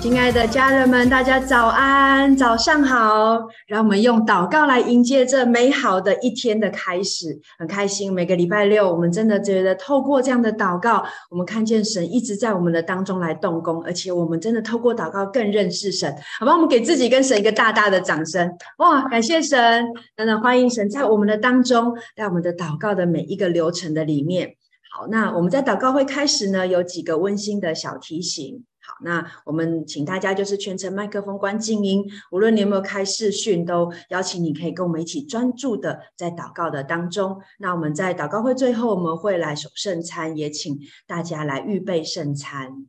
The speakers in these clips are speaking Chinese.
亲爱的家人们，大家早安，早上好！让我们用祷告来迎接这美好的一天的开始。很开心，每个礼拜六，我们真的觉得透过这样的祷告，我们看见神一直在我们的当中来动工，而且我们真的透过祷告更认识神。好吧，我们给自己跟神一个大大的掌声！哇，感谢神！等等，欢迎神在我们的当中，在我们的祷告的每一个流程的里面。好，那我们在祷告会开始呢，有几个温馨的小提醒。那我们请大家就是全程麦克风关静音，无论你有没有开视讯，都邀请你可以跟我们一起专注的在祷告的当中。那我们在祷告会最后，我们会来守圣餐，也请大家来预备圣餐。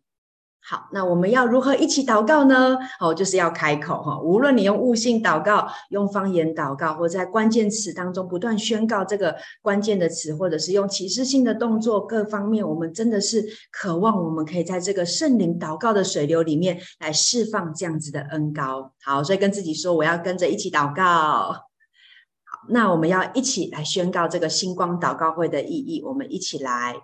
好，那我们要如何一起祷告呢？哦，就是要开口哈。无论你用悟性祷告、用方言祷告，或在关键词当中不断宣告这个关键的词，或者是用启示性的动作，各方面，我们真的是渴望我们可以在这个圣灵祷告的水流里面来释放这样子的恩膏。好，所以跟自己说，我要跟着一起祷告。好，那我们要一起来宣告这个星光祷告会的意义。我们一起来。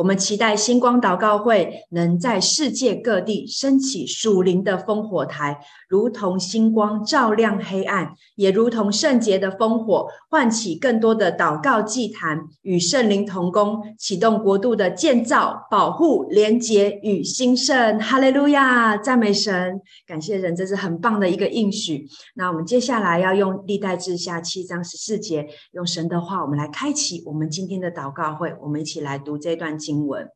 我们期待星光祷告会能在世界各地升起属灵的烽火台，如同星光照亮黑暗，也如同圣洁的烽火唤起更多的祷告祭坛，与圣灵同工，启动国度的建造、保护、连结与兴盛。哈利路亚，赞美神，感谢神，这是很棒的一个应许。那我们接下来要用历代志下七章十四节，用神的话，我们来开启我们今天的祷告会。我们一起来读这段经文，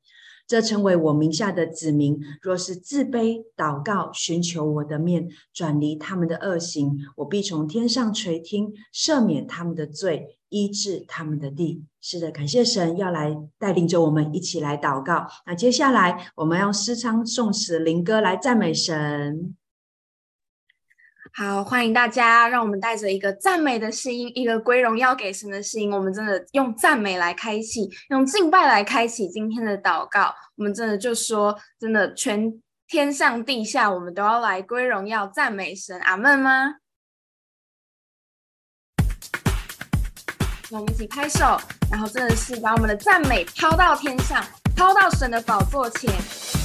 这称为我名下的子民，若是自卑祷告，寻求我的面，转离他们的恶行，我必从天上垂听，赦免他们的罪，医治他们的地。是的，感谢神要来带领着我们一起来祷告。那接下来我们用诗唱、颂词、灵歌来赞美神。好，欢迎大家，让我们带着一个赞美的心，一个归荣耀给神的心，我们真的用赞美来开启，用敬拜来开启今天的祷告。我们真的就说，真的全天上地下，我们都要来归荣耀赞美神，阿门吗？那我们一起拍手，然后真的是把我们的赞美抛到天上，抛到神的宝座前。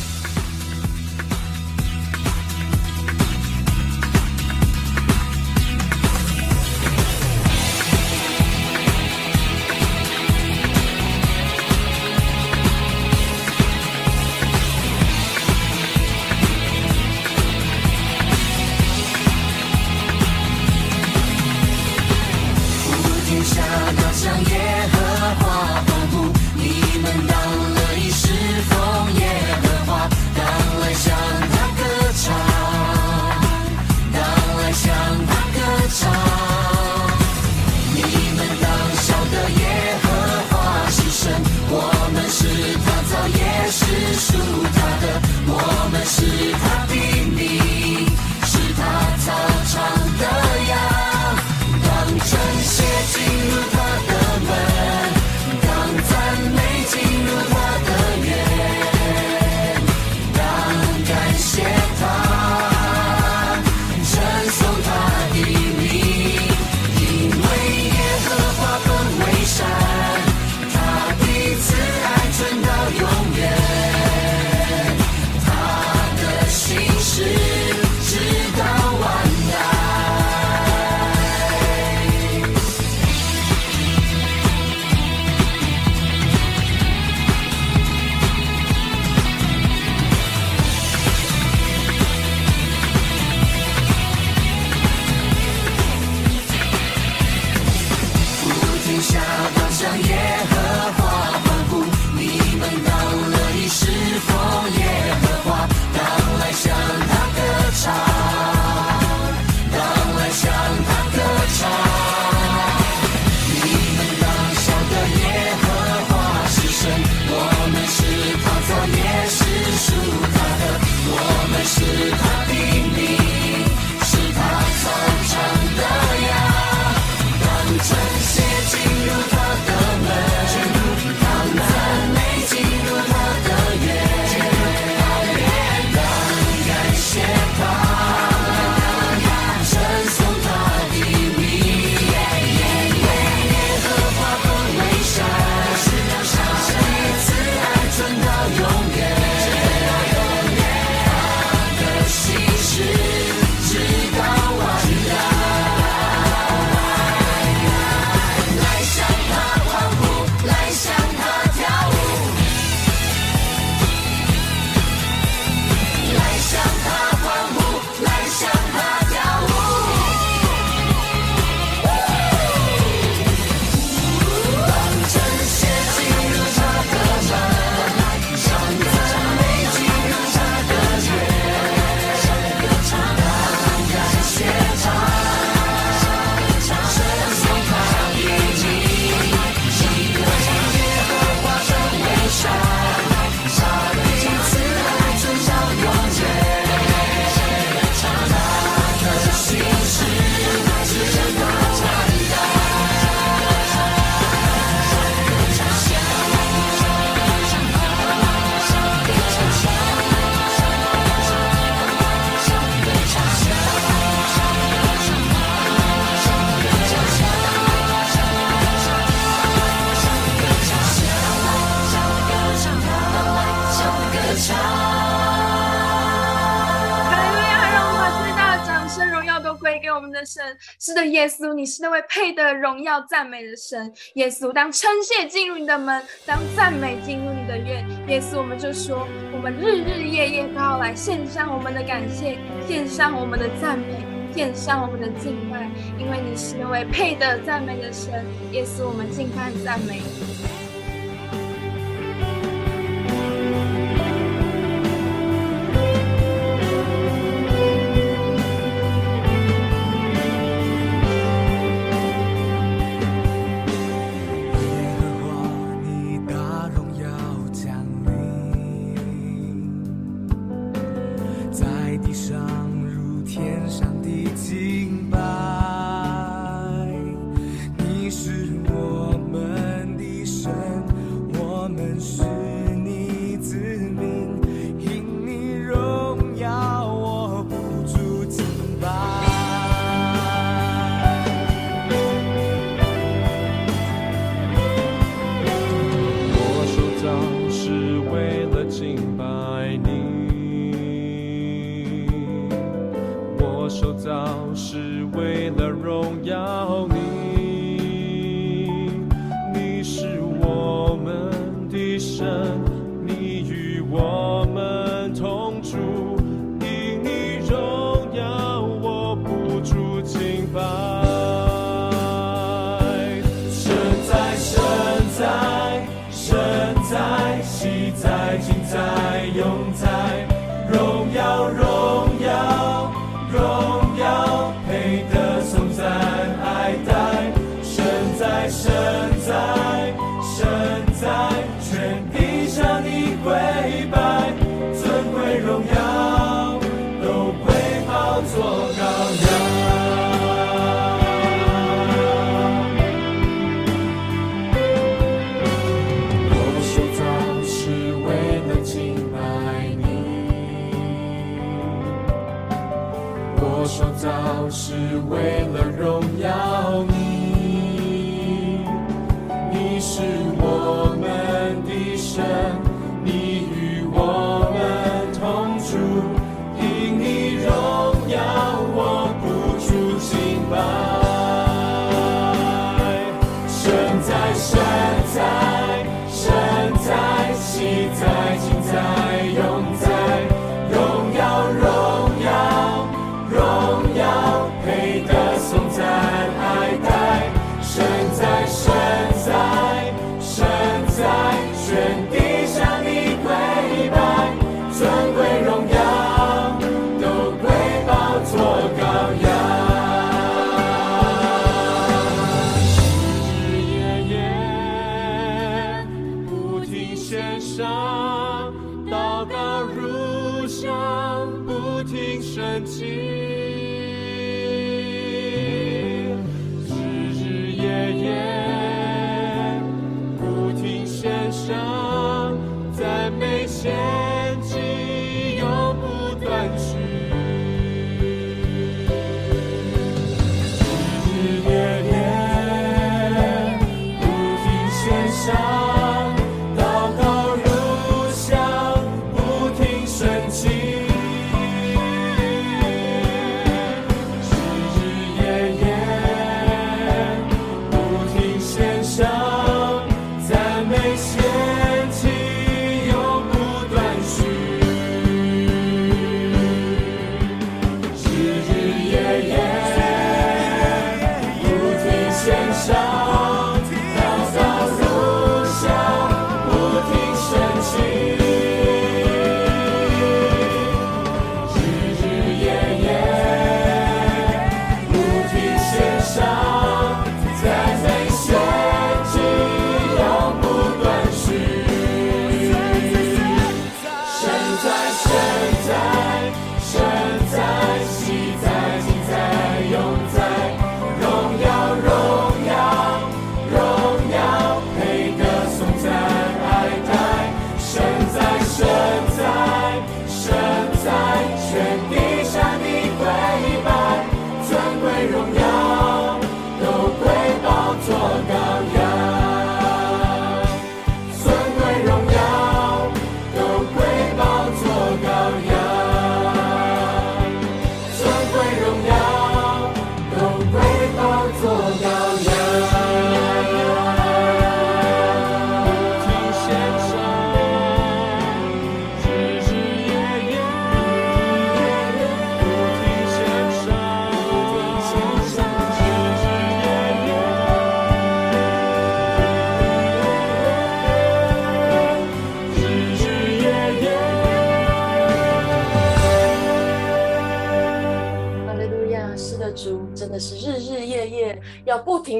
神。是的，耶稣，你是那位配得荣耀赞美的神。耶稣，当称谢进入你的门，当赞美进入你的院，耶稣，我们就说，我们日日夜夜都要来献上我们的感谢，献上我们的赞美，献上我们的敬拜，因为你是那位配得赞美的神。耶稣，我们敬拜赞美。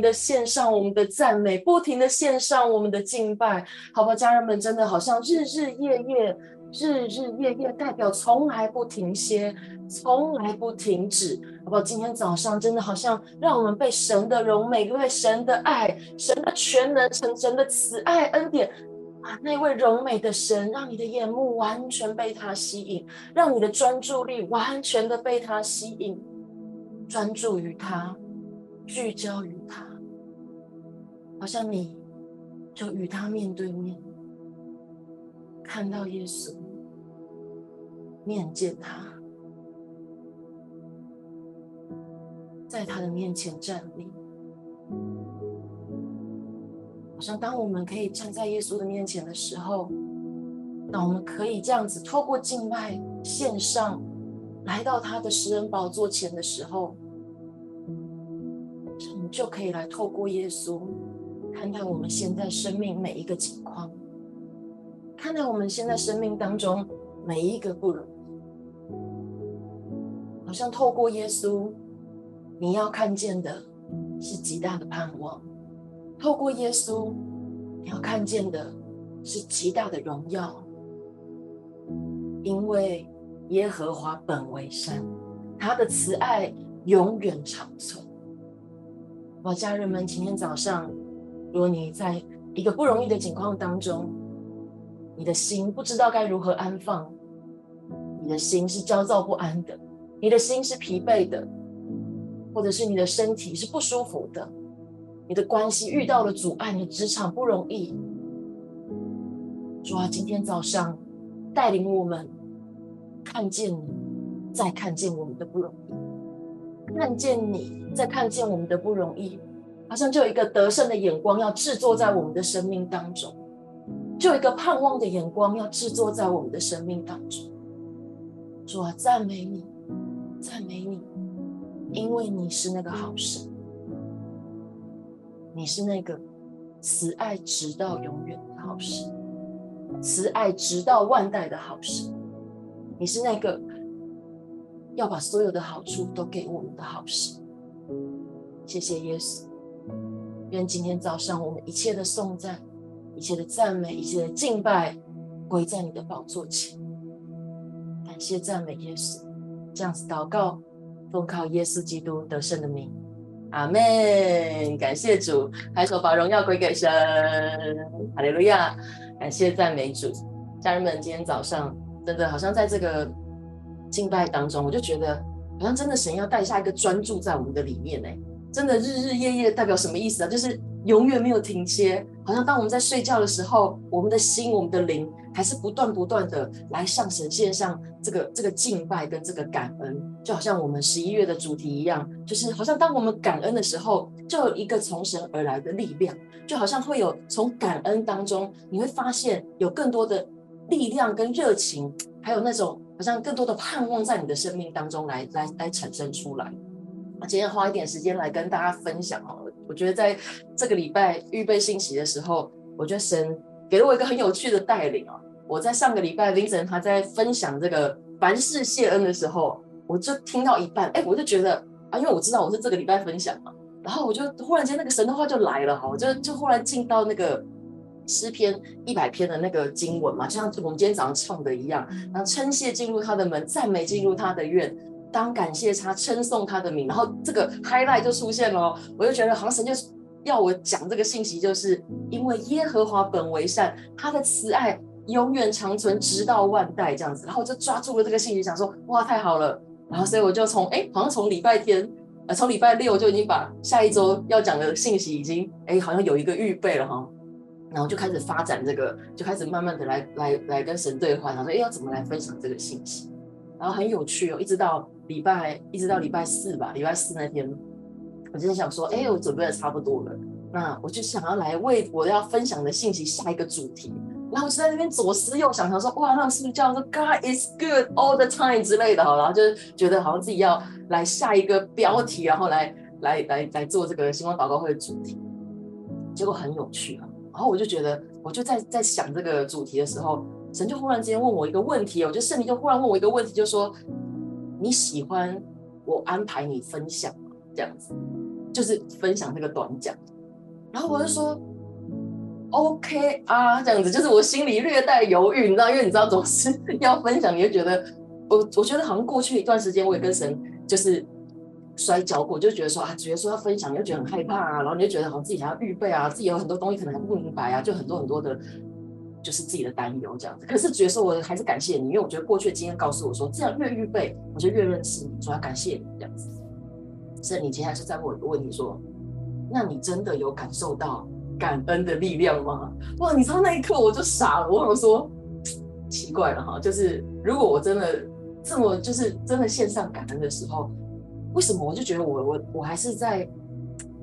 的献上我们的赞美，不停的献上我们的敬拜，好吧，家人们，真的好像日日夜夜，日日夜夜代表从来不停歇，从来不停止，好不好？今天早上真的好像让我们被神的荣美，被神的爱，神的全能，神神的慈爱恩典。啊，那位荣美的神，让你的眼目完全被他吸引，让你的专注力完全的被他吸引，专注于他，聚焦于他，好像你就与他面对面，看到耶稣，面见他，在他的面前站立。好像当我们可以站在耶稣的面前的时候，当我们可以这样子透过敬拜献上，来到他的食人宝座前的时候，我们就可以来透过耶稣，看待我们现在生命每一个情况，看待我们现在生命当中每一个不容易。好像透过耶稣，你要看见的是极大的盼望。透过耶稣，你要看见的是极大的荣耀，因为耶和华本为善，他的慈爱永远长存。我家人们，今天早上，如果你在一个不容易的境况当中，你的心不知道该如何安放，你的心是焦躁不安的，你的心是疲惫的，或者是你的身体是不舒服的。你的关系遇到了阻碍，你职场不容易。主啊，今天早上带领我们看见你，再看见我们的不容易；看见你，再看见我们的不容易，好像就有一个得胜的眼光要制作在我们的生命当中，就有一个盼望的眼光要制作在我们的生命当中。主啊，赞美你，赞美你，因为你是那个好神。你是那个慈爱直到永远的好神，慈爱直到万代的好神。你是那个要把所有的好处都给我们的好神。谢谢耶稣，愿今天早上我们一切的颂赞、一切的赞美、一切的敬拜归在你的宝座前。感谢赞美耶稣，这样子祷告，奉靠耶稣基督得胜的名。阿门，感谢主，抬手把荣耀归给神，哈利路亚，感谢赞美主，家人们，今天早上真的好像在这个敬拜当中，我就觉得好像真的神要带下一个专注在我们的里面呢，真的日日夜夜代表什么意思啊？就是永远没有停歇，好像当我们在睡觉的时候，我们的心、我们的灵。还是不断不断的来向神献上这个这个敬拜跟这个感恩，就好像我们十一月的主题一样，就是好像当我们感恩的时候，就有一个从神而来的力量，就好像会有从感恩当中，你会发现有更多的力量跟热情，还有那种好像更多的盼望在你的生命当中来来来产生出来。我今天花一点时间来跟大家分享哦，我觉得在这个礼拜预备信息的时候，我觉得神。给了我一个很有趣的带领哦！我在上个礼拜，Vincent 他在分享这个凡事谢恩的时候，我就听到一半，哎，我就觉得啊，因为我知道我是这个礼拜分享嘛，然后我就忽然间那个神的话就来了哈，我就就忽然进到那个诗篇一百篇的那个经文嘛，就像我们今天早上唱的一样，然后称谢进入他的门，赞美进入他的院，当感谢他，称颂他的名，然后这个 highlight 就出现了，我就觉得好像神就是。要我讲这个信息，就是因为耶和华本为善，他的慈爱永远长存，直到万代这样子。然后我就抓住了这个信息，想说哇，太好了。然后所以我就从哎，好像从礼拜天，呃，从礼拜六就已经把下一周要讲的信息已经哎，好像有一个预备了哈。然后就开始发展这个，就开始慢慢的来来来跟神对话，然后说哎，要怎么来分享这个信息？然后很有趣哦，一直到礼拜，一直到礼拜四吧，礼拜四那天。我就是想说，哎，我准备的差不多了，那我就想要来为我要分享的信息下一个主题，然后我就在那边左思右想，想说，哇，那是不是叫做 God is good all the time 之类的？好，然后就觉得好像自己要来下一个标题，然后来来来来做这个星光祷告会的主题，结果很有趣啊。然后我就觉得，我就在在想这个主题的时候，神就忽然之间问我一个问题，我就圣灵就忽然问我一个问题，就说你喜欢我安排你分享这样子，就是分享那个短讲。然后我就说 OK 啊，这样子，就是我心里略带犹豫，你知道，因为你知道总是要分享，你就觉得我我觉得好像过去一段时间我也跟神就是。摔跤过，就觉得说啊，觉得说要分享，又觉得很害怕啊，然后你就觉得好像自己还要预备啊，自己有很多东西可能还不明白啊，就很多很多的，就是自己的担忧这样子。可是觉得说我还是感谢你，因为我觉得过去的经验告诉我说，这样越预备，我就越认识你，说要感谢你这样子。所以你接下来是在问我一个问题说，那你真的有感受到感恩的力量吗？哇，你知道那一刻我就傻了，我想说奇怪了哈，就是如果我真的这么就是真的献上感恩的时候。为什么我就觉得我我我还是在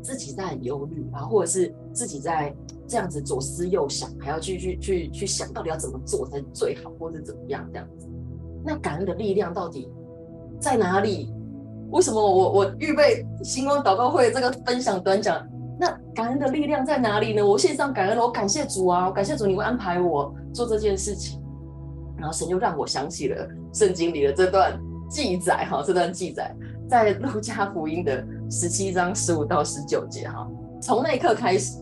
自己在很忧虑啊，或者是自己在这样子左思右想，还要去去去去想到底要怎么做才最好，或者怎么样这样子？那感恩的力量到底在哪里？为什么我我预备星光祷告会这个分享短讲？那感恩的力量在哪里呢？我线上感恩了，我感谢主啊，我感谢主，你会安排我做这件事情。然后神又让我想起了圣经里的这段记载，哈，这段记载。在路加福音的十七章十五到十九节哈，从那一刻开始，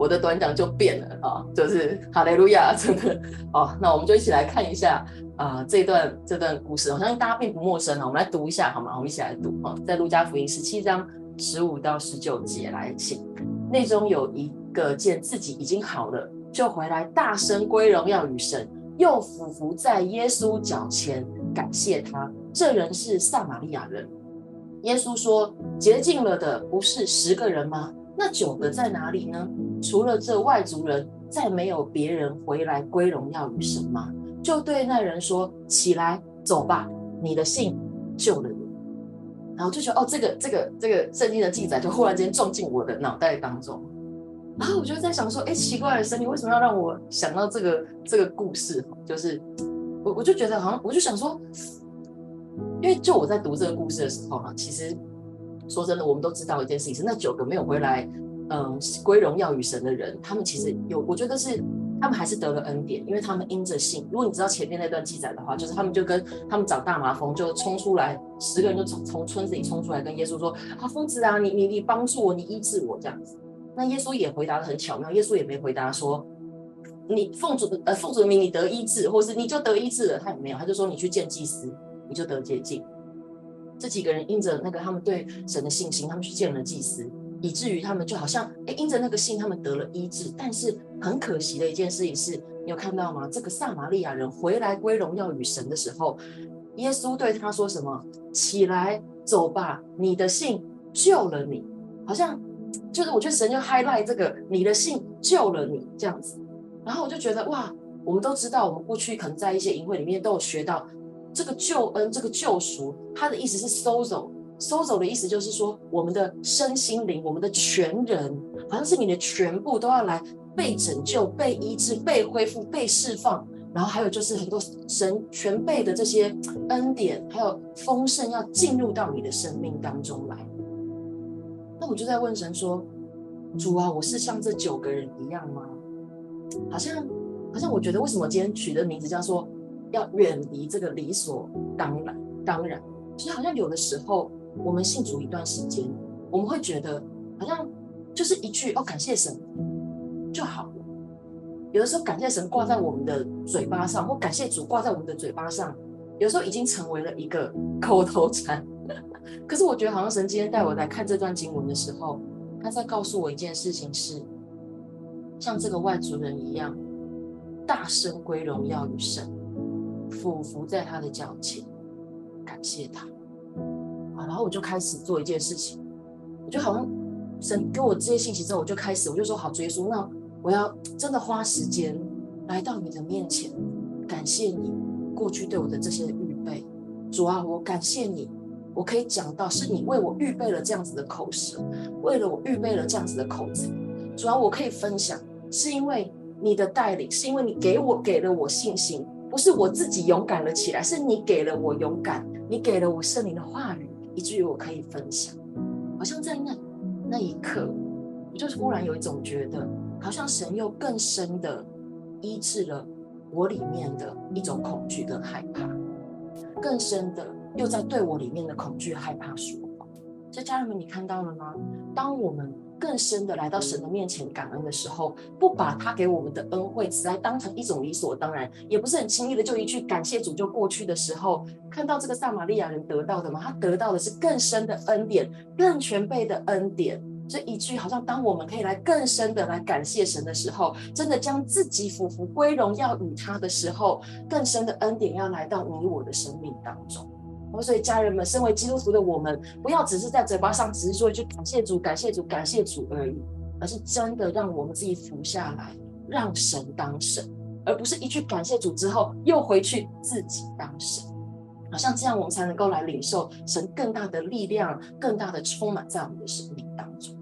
我的短讲就变了啊，就是哈利路亚，真的哦。那我们就一起来看一下啊、这段这段故事，好像大家并不陌生啊。我们来读一下好吗？我们一起来读啊，在路加福音十七章十五到十九节来请。内中有一个见自己已经好了，就回来大声归荣耀与神，又俯伏在耶稣脚前感谢他。这人是撒玛利亚人。耶稣说：“洁净了的不是十个人吗？那九个在哪里呢？除了这外族人，再没有别人回来归荣耀与神吗？”就对那人说：“起来，走吧，你的信救了你。”然后就觉得哦，这个这个这个圣经的记载就忽然间撞进我的脑袋当中。然后我就在想说：“哎，奇怪的神，你为什么要让我想到这个这个故事？就是我我就觉得好像我就想说。”因为就我在读这个故事的时候啊，其实说真的，我们都知道一件事情是，那九个没有回来，嗯，归荣耀与神的人，他们其实有，我觉得是他们还是得了恩典，因为他们因着信。如果你知道前面那段记载的话，就是他们就跟他们长大麻风，就冲出来，十个人就从从村子里冲出来，跟耶稣说：“啊，疯子啊，你你你帮助我，你医治我这样子。”那耶稣也回答的很巧妙，耶稣也没回答说：“你奉主的呃奉主的名你得医治，或是你就得医治了。”他也没有，他就说：“你去见祭司。”你就得洁净。这几个人因着那个他们对神的信心，他们去见了祭司，以至于他们就好像哎，因着那个信，他们得了医治。但是很可惜的一件事情是，你有看到吗？这个撒玛利亚人回来归荣耀与神的时候，耶稣对他说什么？起来，走吧，你的信救了你。好像就是我觉得神就 highlight 这个，你的信救了你这样子。然后我就觉得哇，我们都知道，我们过去可能在一些营会里面都有学到。这个救恩，这个救赎，它的意思是 sozo，sozo 的意思就是说，我们的身心灵，我们的全人，好像是你的全部都要来被拯救、被医治、被恢复、被释放。然后还有就是很多神全备的这些恩典，还有丰盛要进入到你的生命当中来。那我就在问神说：“主啊，我是像这九个人一样吗？好像，好像我觉得为什么今天取的名字叫做……要远离这个理所当然，当然，其实好像有的时候，我们信主一段时间，我们会觉得好像就是一句“哦，感谢神”就好了。有的时候，感谢神挂在我们的嘴巴上，或感谢主挂在我们的嘴巴上，有时候已经成为了一个 口头禅。可是，我觉得好像神今天带我来看这段经文的时候，他在告诉我一件事情是，像这个外族人一样，大声归荣耀与神。俯伏在他的脚前，感谢他。啊，然后我就开始做一件事情，我就好像神给我这些信息之后，我就开始，我就说好，主耶稣，那我要真的花时间来到你的面前，感谢你过去对我的这些预备。主啊，我感谢你，我可以讲到是你为我预备了这样子的口舌，为了我预备了这样子的口才。主啊，我可以分享，是因为你的带领，是因为你给我给了我信心。不是我自己勇敢了起来，是你给了我勇敢，你给了我圣灵的话语，以至于我可以分享。好像在那那一刻，我就忽然有一种觉得，好像神又更深的医治了我里面的一种恐惧跟害怕，更深的又在对我里面的恐惧害怕说话。所以家人们，你看到了吗？当我们更深的来到神的面前感恩的时候，不把他给我们的恩惠只来当成一种理所当然，也不是很轻易的就一句感谢主就过去的时候，看到这个撒玛利亚人得到的吗？他得到的是更深的恩典，更全备的恩典。这一句好像当我们可以来更深的来感谢神的时候，真的将自己俯伏归荣耀与他的时候，更深的恩典要来到你我的生命当中。所以，家人们，身为基督徒的我们，不要只是在嘴巴上只是说一句感谢主、感谢主、感谢主而已，而是真的让我们自己服下来，让神当神，而不是一句感谢主之后又回去自己当神。好像这样，我们才能够来领受神更大的力量、更大的充满在我们的生命当中。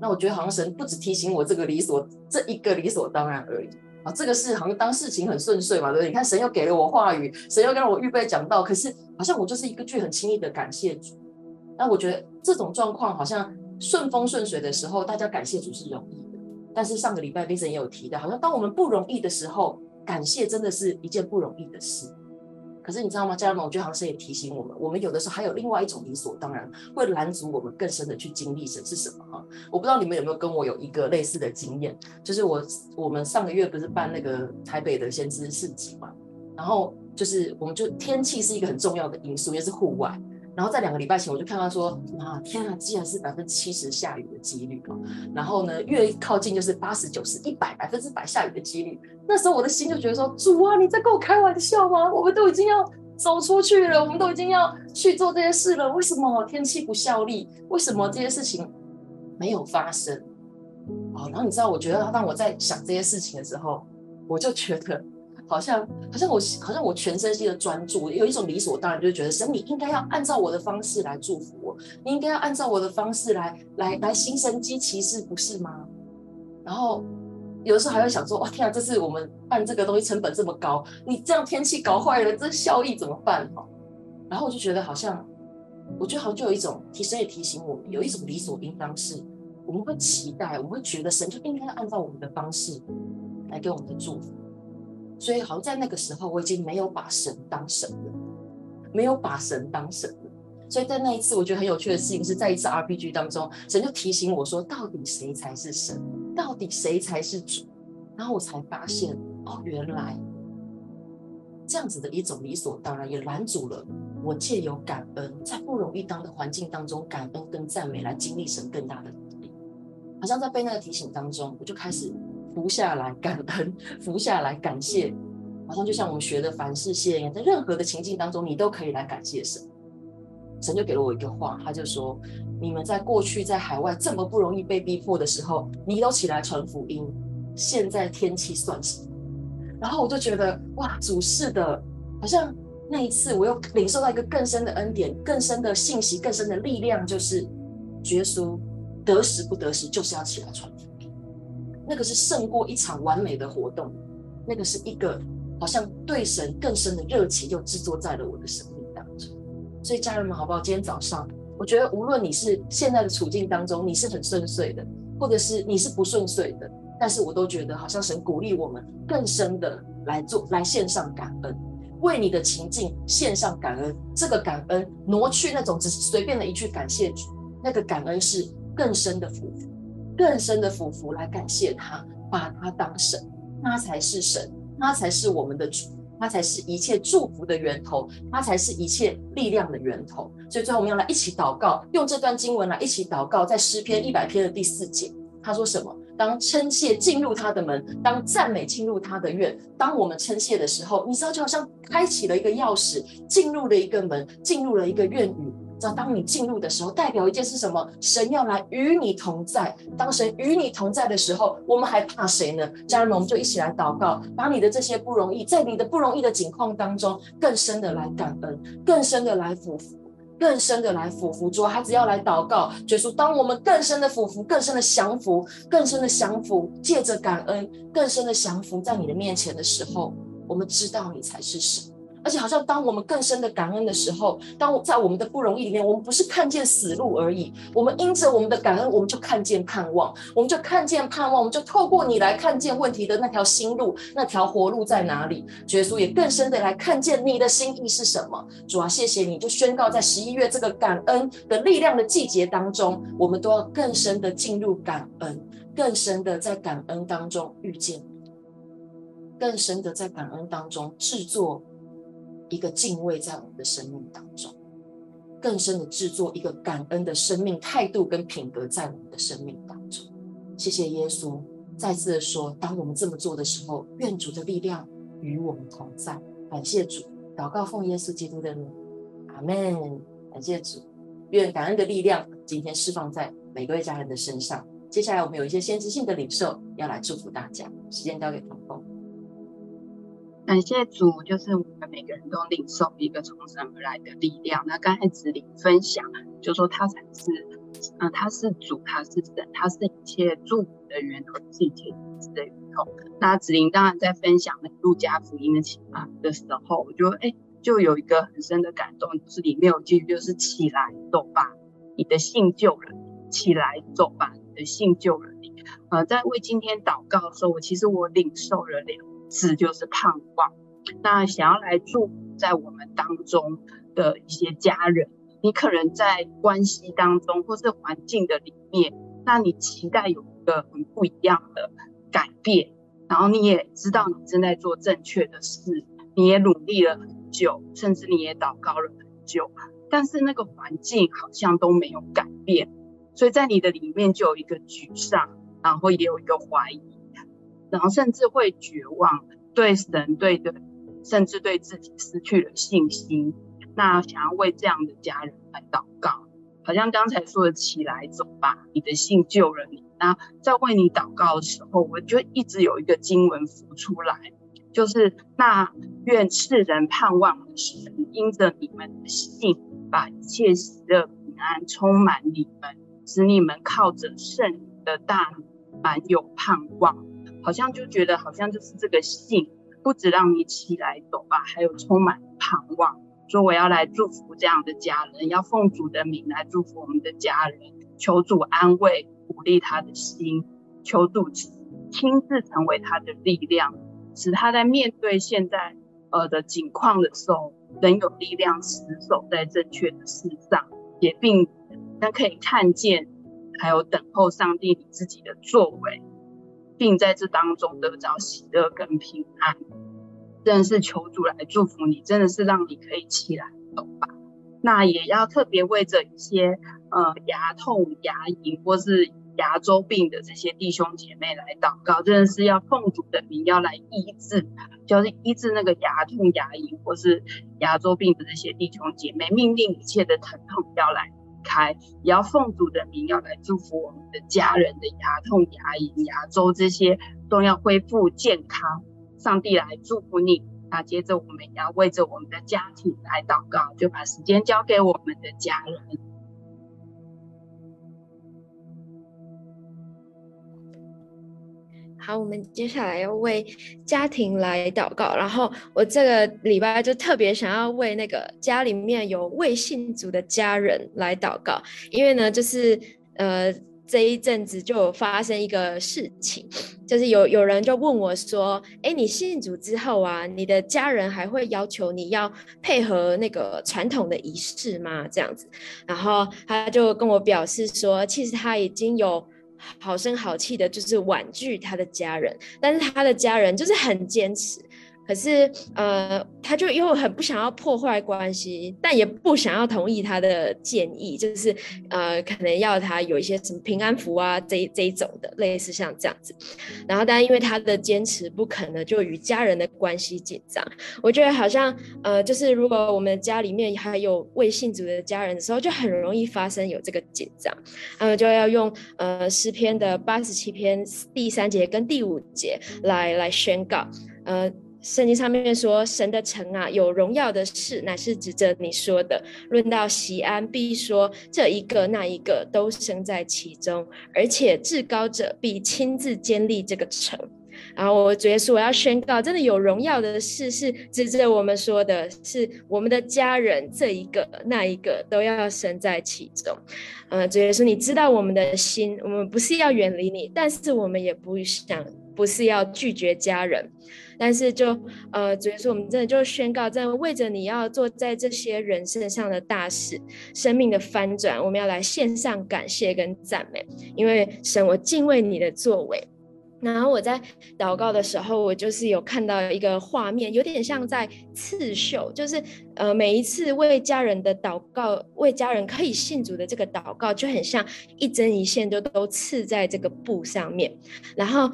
那我觉得，好像神不只提醒我这个理所这一个理所当然而已。啊，这个是好像当事情很顺遂嘛，对不对？你看，神又给了我话语，神又让我预备讲道，可是好像我就是一个句很轻易的感谢主。那我觉得这种状况好像顺风顺水的时候，大家感谢主是容易的。但是上个礼拜 VIZ 也有提到，好像当我们不容易的时候，感谢真的是一件不容易的事。可是你知道吗，家人们？我觉得好像是也提醒我们，我们有的时候还有另外一种理所当然，会拦阻我们更深的去经历什是什么哈？我不知道你们有没有跟我有一个类似的经验，就是我我们上个月不是办那个台北的先知市集嘛，然后就是我们就天气是一个很重要的因素，也是户外。然后在两个礼拜前，我就看到说，啊天啊，竟然是百分之七十下雨的几率啊！然后呢，越靠近就是八十九十一百百分之百下雨的几率。那时候我的心就觉得说，主啊，你在跟我开玩笑吗？我们都已经要走出去了，我们都已经要去做这些事了，为什么天气不效力？为什么这些事情没有发生？哦，然后你知道，我觉得当我在想这些事情的时候，我就觉得。好像好像我好像我全身心的专注，有一种理所当然，就觉得神，你应该要按照我的方式来祝福我，你应该要按照我的方式来来来行神迹奇事，不是吗？然后有的时候还会想说，哇天啊，这次我们办这个东西成本这么高，你这样天气搞坏了，这效益怎么办？哈，然后我就觉得好像，我觉得好像就有一种提神也提醒我们，有一种理所应当是，我们会期待，我们会觉得神就应该按照我们的方式来给我们的祝福。所以，好像在那个时候，我已经没有把神当神了，没有把神当神了。所以在那一次，我觉得很有趣的事情是在一次 RPG 当中，神就提醒我说：“到底谁才是神？到底谁才是主？”然后我才发现，哦，原来这样子的一种理所当然，也拦阻了我借由感恩，在不容易当的环境当中，感恩跟赞美来经历神更大的能力。好像在被那个提醒当中，我就开始。服下来感恩，服下来感谢，好像就像我们学的凡事谢一样，在任何的情境当中，你都可以来感谢神。神就给了我一个话，他就说：你们在过去在海外这么不容易被逼迫的时候，你都起来传福音。现在天气算什么？然后我就觉得哇，主是的，好像那一次我又领受到一个更深的恩典、更深的信息、更深的力量，就是耶稣得时不得时，就是要起来传。那个是胜过一场完美的活动，那个是一个好像对神更深的热情，又制作在了我的生命当中。所以家人们，好不好？今天早上，我觉得无论你是现在的处境当中，你是很顺遂的，或者是你是不顺遂的，但是我都觉得好像神鼓励我们更深的来做，来献上感恩，为你的情境献上感恩。这个感恩挪去那种只是随便的一句感谢主，那个感恩是更深的福。更深的俯伏来感谢他，把他当神，他才是神，他才是我们的主，他才是一切祝福的源头，他才是一切力量的源头。所以最后我们要来一起祷告，用这段经文来一起祷告，在诗篇一百篇的第四节，他说什么？当称谢进入他的门，当赞美进入他的院。当我们称谢的时候，你知道就好像开启了一个钥匙，进入了一个门，进入了一个院宇。知道当你进入的时候，代表一件是什么？神要来与你同在。当神与你同在的时候，我们还怕谁呢？家人们，我们就一起来祷告，把你的这些不容易，在你的不容易的境况当中，更深的来感恩，更深的来俯伏，更深的来俯伏。主，他只要来祷告，就说当我们更深的俯伏，更深的降服，更深的降服，借着感恩，更深的降服在你的面前的时候，我们知道你才是神。而且好像当我们更深的感恩的时候，当在我们的不容易里面，我们不是看见死路而已，我们因着我们的感恩，我们就看见盼望，我们就看见盼望，我们就透过你来看见问题的那条新路，那条活路在哪里？耶稣也更深的来看见你的心意是什么？主啊，谢谢你，就宣告在十一月这个感恩的力量的季节当中，我们都要更深的进入感恩，更深的在感恩当中遇见，更深的在感恩当中制作一个敬畏在我们的生命当中，更深的制作一个感恩的生命态度跟品格在我们的生命当中。谢谢耶稣，再次的说，当我们这么做的时候，愿主的力量与我们同在。感谢主，祷告奉耶稣基督的名，阿门。感谢主，愿感恩的力量今天释放在每个位家人的身上。接下来我们有一些先知性的领受要来祝福大家，时间交给童工。感谢主，就是我们每个人都领受一个从神而来的力量。那刚才子玲分享，就说他才是，嗯、呃，他是主，他是神，他是一切祝福的源头，是一切医治的源头。那子玲当然在分享那路加福音的情况的时候，我就哎，就有一个很深的感动，就是里面有句就是起来走吧，你的信救了你，起来走吧，你的信救了你。呃，在为今天祷告的时候，我其实我领受了两。字就是盼望。那想要来住在我们当中的一些家人，你可能在关系当中或是环境的里面，那你期待有一个很不一样的改变，然后你也知道你正在做正确的事，你也努力了很久，甚至你也祷告了很久，但是那个环境好像都没有改变，所以在你的里面就有一个沮丧，然后也有一个怀疑。然后甚至会绝望，对神、对的，甚至对自己失去了信心。那想要为这样的家人来祷告，好像刚才说的“起来走吧，你的信救了你”。那在为你祷告的时候，我就一直有一个经文浮出来，就是那愿世人盼望的神，因着你们的信，把一切喜乐平安充满你们，使你们靠着圣灵的大能，满有盼望。好像就觉得好像就是这个信，不止让你起来走吧，还有充满盼望。说我要来祝福这样的家人，要奉主的名来祝福我们的家人，求主安慰鼓励他的心，求主亲自成为他的力量，使他在面对现在呃的境况的时候，能有力量死守在正确的事上，也并能可以看见，还有等候上帝你自己的作为。并在这当中得着喜乐跟平安，真的是求主来祝福你，真的是让你可以起来走吧。那也要特别为着一些呃牙痛、牙龈或是牙周病的这些弟兄姐妹来祷告，真的是要奉主的名要来医治，就是医治那个牙痛、牙龈或是牙周病的这些弟兄姐妹，命令一切的疼痛要来。开，也要奉主的名，要来祝福我们的家人的牙痛、牙龈、牙周这些都要恢复健康。上帝来祝福你。那接着我们也要为着我们的家庭来祷告，就把时间交给我们的家人。好，我们接下来要为家庭来祷告。然后我这个礼拜就特别想要为那个家里面有未信主的家人来祷告，因为呢，就是呃这一阵子就有发生一个事情，就是有有人就问我说：“哎，你信主之后啊，你的家人还会要求你要配合那个传统的仪式吗？”这样子，然后他就跟我表示说，其实他已经有。好声好气的，就是婉拒他的家人，但是他的家人就是很坚持。可是，呃，他就又很不想要破坏关系，但也不想要同意他的建议，就是，呃，可能要他有一些什么平安符啊，这这一种的，类似像这样子。然后，但因为他的坚持不肯呢，就与家人的关系紧张。我觉得好像，呃，就是如果我们家里面还有未信主的家人的时候，就很容易发生有这个紧张。呃，就要用呃诗篇的八十七篇第三节跟第五节来来宣告，呃。圣经上面说，神的城啊，有荣耀的事，乃是指着你说的。论到西安，必说这一个那一个都生在其中，而且至高者必亲自建立这个城。然后我主耶稣，我要宣告，真的有荣耀的事是指着我们说的，是我们的家人这一个那一个都要身在其中。呃，主耶稣，你知道我们的心，我们不是要远离你，但是我们也不想，不是要拒绝家人，但是就呃，主耶稣，我们真的就宣告，真的为着你要做在这些人身上的大事，生命的翻转，我们要来献上感谢跟赞美，因为神，我敬畏你的作为。然后我在祷告的时候，我就是有看到一个画面，有点像在刺绣，就是呃每一次为家人的祷告，为家人可以信主的这个祷告，就很像一针一线就都刺在这个布上面。然后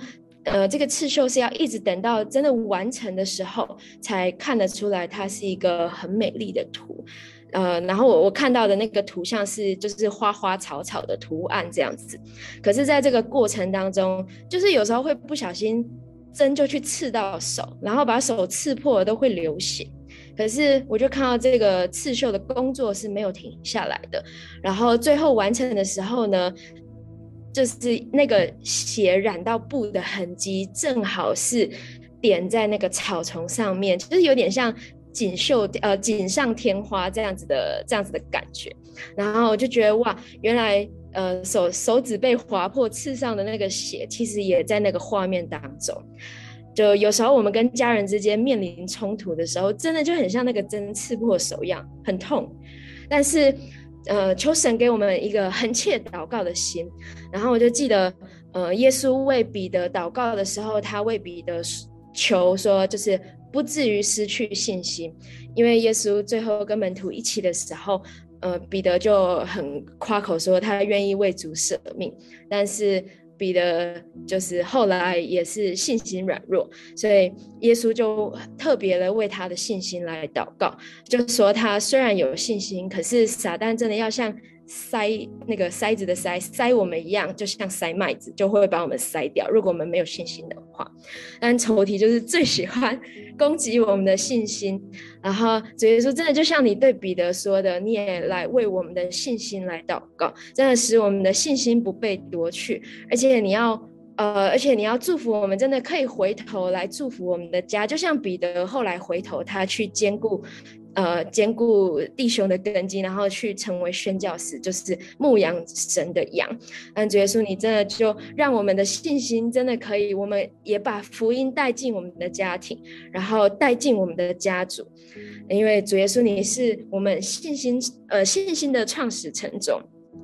呃这个刺绣是要一直等到真的完成的时候，才看得出来它是一个很美丽的图。呃，然后我我看到的那个图像是就是花花草草的图案这样子，可是在这个过程当中，就是有时候会不小心针就去刺到手，然后把手刺破了都会流血。可是我就看到这个刺绣的工作是没有停下来的，然后最后完成的时候呢，就是那个血染到布的痕迹正好是点在那个草丛上面，就是有点像。锦绣呃锦上添花这样子的这样子的感觉，然后我就觉得哇，原来呃手手指被划破刺上的那个血，其实也在那个画面当中。就有时候我们跟家人之间面临冲突的时候，真的就很像那个针刺破手一样，很痛。但是呃，求神给我们一个恒切祷告的心。然后我就记得呃，耶稣为彼得祷告的时候，他为彼得求说，就是。不至于失去信心，因为耶稣最后跟门徒一起的时候，呃，彼得就很夸口说他愿意为主舍命，但是彼得就是后来也是信心软弱，所以耶稣就特别的为他的信心来祷告，就说他虽然有信心，可是撒旦真的要像。塞那个塞子的塞，塞我们一样，就像塞麦子，就会把我们塞掉。如果我们没有信心的话，但仇敌就是最喜欢攻击我们的信心。然后主耶稣真的就像你对彼得说的，你也来为我们的信心来祷告，真的使我们的信心不被夺去。而且你要呃，而且你要祝福我们，真的可以回头来祝福我们的家，就像彼得后来回头，他去兼顾。呃，兼顾弟兄的根基，然后去成为宣教士，就是牧羊神的羊。嗯，主耶稣，你真的就让我们的信心真的可以，我们也把福音带进我们的家庭，然后带进我们的家族。因为主耶稣，你是我们信心呃信心的创始成种。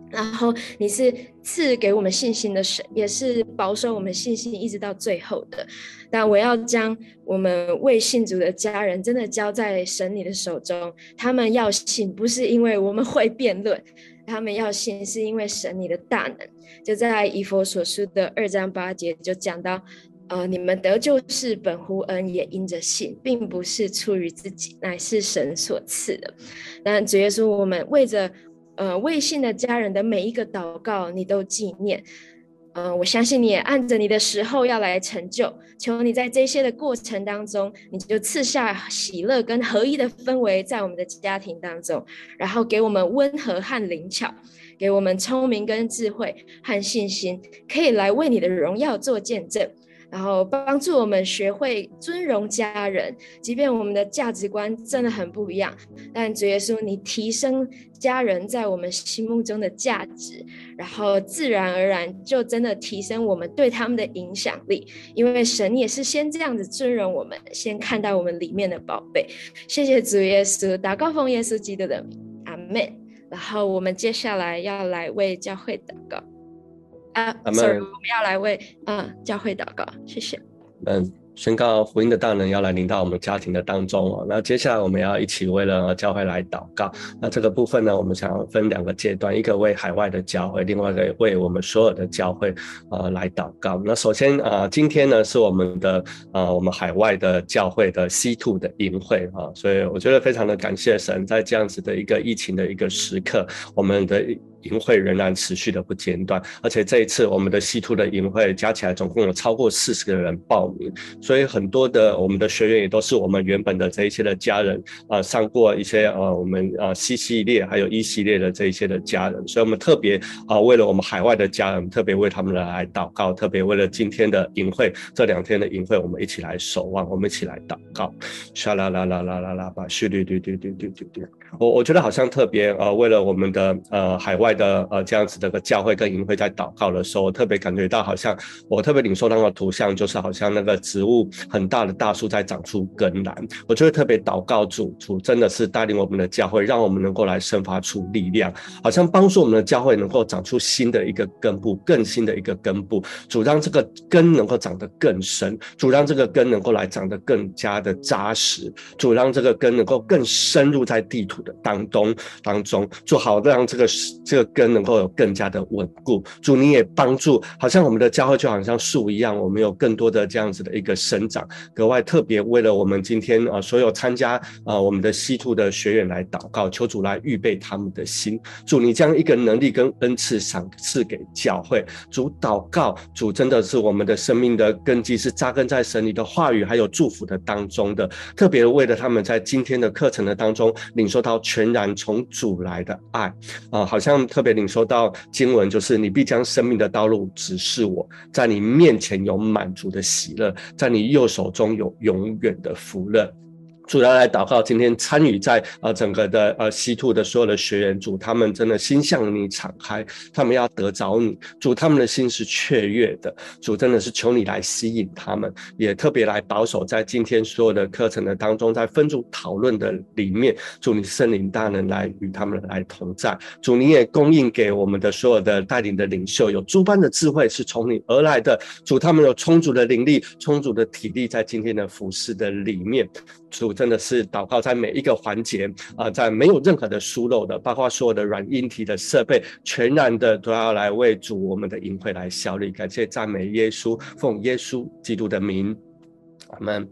然后你是赐给我们信心的神，也是保守我们信心一直到最后的。但我要将我们未信主的家人真的交在神你的手中。他们要信，不是因为我们会辩论，他们要信是因为神你的大能。就在以弗所书的二章八节就讲到，呃，你们得救是本乎恩，也因着信，并不是出于自己，乃是神所赐的。但主耶稣，我们为着。呃，未信的家人的每一个祷告，你都纪念。呃，我相信你也按着你的时候要来成就。求你在这些的过程当中，你就赐下喜乐跟合一的氛围在我们的家庭当中，然后给我们温和和灵巧，给我们聪明跟智慧和信心，可以来为你的荣耀做见证。然后帮助我们学会尊荣家人，即便我们的价值观真的很不一样，但主耶稣，你提升家人在我们心目中的价值，然后自然而然就真的提升我们对他们的影响力，因为神也是先这样子尊荣我们，先看到我们里面的宝贝。谢谢主耶稣，祷告奉耶稣基督的名，阿门。然后我们接下来要来为教会祷告。啊，sorry，我们要来为啊教会祷告，谢谢。嗯，宣告福音的大能要来临到我们家庭的当中哦。那接下来我们要一起为了教会来祷告。那这个部分呢，我们想要分两个阶段，一个为海外的教会，另外一个为我们所有的教会呃来祷告。那首先啊、呃，今天呢是我们的啊、呃、我们海外的教会的 C two 的营会啊，所以我觉得非常的感谢神，在这样子的一个疫情的一个时刻，我们的。营会仍然持续的不间断，而且这一次我们的 C2 的营会加起来总共有超过四十个人报名，所以很多的我们的学员也都是我们原本的这一些的家人啊、上过一些呃我们啊 C 系列还有 E 系列的这一些的家人，所以我们特别啊、为了我们海外的家人，特别为他们来祷告，特别为了今天的营会这两天的营会，我们一起来守望，我们一起来祷告，沙啦啦啦啦啦啦吧，嘘噜噜噜噜噜噜噜。我我觉得好像特别呃，为了我们的呃海外的呃这样子的个教会跟营会在祷告的时候，我特别感觉到好像我特别领受到的图像，就是好像那个植物很大的大树在长出根来。我就会特别祷告主，主真的是带领我们的教会，让我们能够来生发出力量，好像帮助我们的教会能够长出新的一个根部，更新的一个根部。主让这个根能够长得更深，主让这个根能够来长得更加的扎实，主让这个根能够更深入在地土的当中当中，做好让这个这个根能够有更加的稳固。主，你也帮助，好像我们的教会就好像树一样，我们有更多的这样子的一个生长。格外特别为了我们今天啊所有参加啊我们的西土的学员来祷告，求主来预备他们的心。主，你将一个能力跟恩赐赏赐给教会。主祷告，主真的是我们的生命的根基是扎根在神你的话语还有祝福的当中的。特别为了他们在今天的课程的当中领受到。全然从主来的爱啊、好像特别领受到经文，就是你必将生命的道路指示我，在你面前有满足的喜乐，在你右手中有永远的福乐。主要来祷告，今天参与在呃整个的呃 C2 的所有的学员，主他们真的心向你敞开，他们要得着你，主他们的心是雀跃的，主真的是求你来吸引他们，也特别来保守在今天所有的课程的当中，在分组讨论的里面，主你圣灵大能来与他们来同在，主你也供应给我们的所有的带领的领袖有诸般的智慧是从你而来的，主他们有充足的灵力、充足的体力在今天的服事的里面。主真的是祷告，在每一个环节啊，在没有任何的疏漏的，包括所有的软硬体的设备，全然的都要来为主我们的营会来效力。感谢赞美耶稣，奉耶稣基督的名，阿门。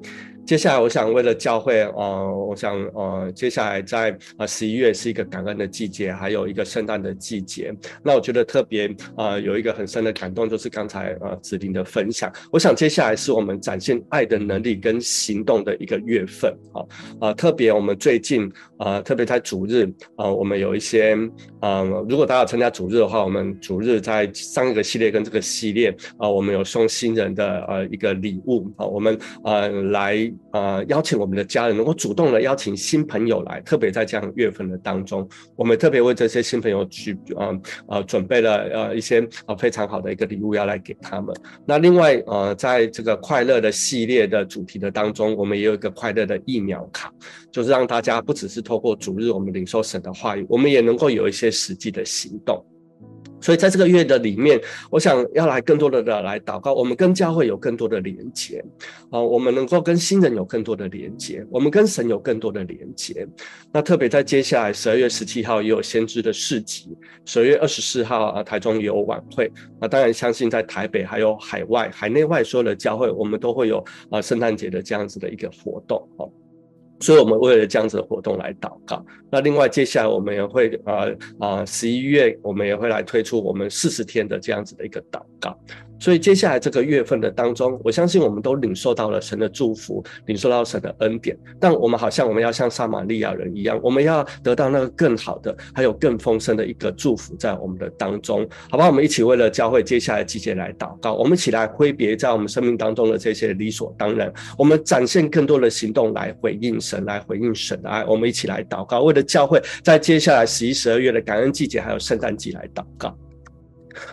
接下来，我想为了教会，呃，我想，呃，接下来在呃十一月是一个感恩的季节，还有一个圣诞的季节。那我觉得特别，呃，有一个很深的感动，就是刚才呃子玲的分享。我想接下来是我们展现爱的能力跟行动的一个月份，啊、呃，特别我们最近，呃，特别在主日，呃，我们有一些，嗯、呃，如果大家参加主日的话，我们主日在上一个系列跟这个系列，啊、呃，我们有送新人的呃一个礼物，啊、我们呃来。呃，邀请我们的家人能够主动的邀请新朋友来，特别在这样月份的当中，我们特别为这些新朋友去呃呃准备了呃一些呃非常好的一个礼物要来给他们。那另外呃，在这个快乐的系列的主题的当中，我们也有一个快乐的疫苗卡，就是让大家不只是透过主日我们领受神的话语，我们也能够有一些实际的行动。所以在这个月的里面，我想要来更多的的来祷告，我们跟教会有更多的连接，啊，我们能够跟新人有更多的连接，我们跟神有更多的连接。那特别在接下来十二月十七号也有先知的市集，十二月二十四号啊台中也有晚会。那当然相信在台北还有海外海内外所有的教会，我们都会有啊圣诞节的这样子的一个活动哦。所以，我们为了这样子的活动来祷告。那另外，接下来我们也会呃呃十一月，我们也会来推出我们四十天的这样子的一个祷告。所以接下来这个月份的当中，我相信我们都领受到了神的祝福，领受到神的恩典。但我们好像我们要像撒玛利亚人一样，我们要得到那个更好的，还有更丰盛的一个祝福在我们的当中，好吧？我们一起为了教会接下来季节来祷告，我们一起来挥别在我们生命当中的这些理所当然，我们展现更多的行动来回应神，来回应神的爱。我们一起来祷告，为了教会在接下来十一、十二月的感恩季节还有圣诞季来祷告。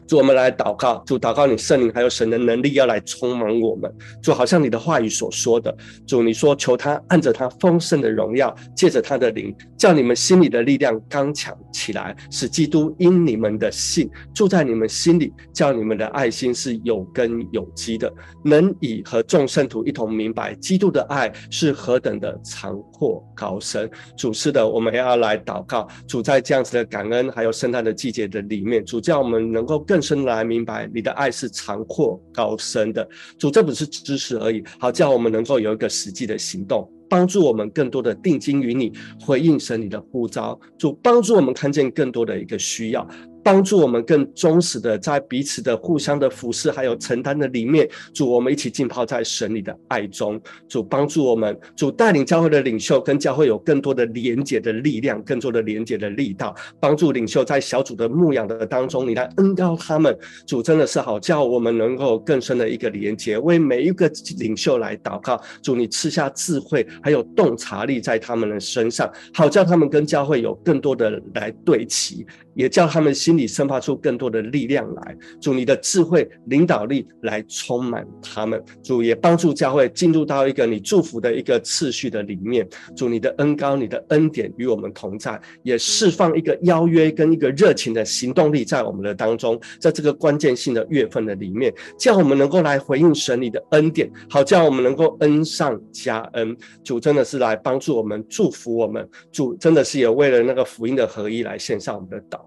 主，我们来祷告，主祷告你圣灵还有神的能力要来充满我们。主，好像你的话语所说的，主你说求他按着他丰盛的荣耀，借着他的灵，叫你们心里的力量刚强起来，使基督因你们的信住在你们心里，叫你们的爱心是有根有基的，能以和众圣徒一同明白基督的爱是何等的长阔高深。主是的，我们要来祷告，主在这样子的感恩还有圣诞的季节的里面，主叫我们能够。更深来明白你的爱是长阔高深的，主，这不是知识而已，好叫我们能够有一个实际的行动，帮助我们更多的定睛于你，回应神你的呼召，主帮助我们看见更多的一个需要。帮助我们更忠实的在彼此的互相的服侍还有承担的里面，主，我们一起浸泡在神里的爱中。主帮助我们，主带领教会的领袖跟教会有更多的连结的力量，更多的连结的力道，帮助领袖在小组的牧养的当中，你来恩膏他们。主真的是好，叫我们能够更深的一个连结，为每一个领袖来祷告。主，你赐下智慧还有洞察力在他们的身上，好叫他们跟教会有更多的来对齐。也叫他们心里生发出更多的力量来，主你的智慧领导力来充满他们，主也帮助教会进入到一个你祝福的一个次序的里面，主你的恩高、你的恩典与我们同在，也释放一个邀约跟一个热情的行动力在我们的当中，在这个关键性的月份的里面，叫我们能够来回应神你的恩典，好叫我们能够恩上加恩。主真的是来帮助我们、祝福我们，主真的是也为了那个福音的合一来献上我们的祷。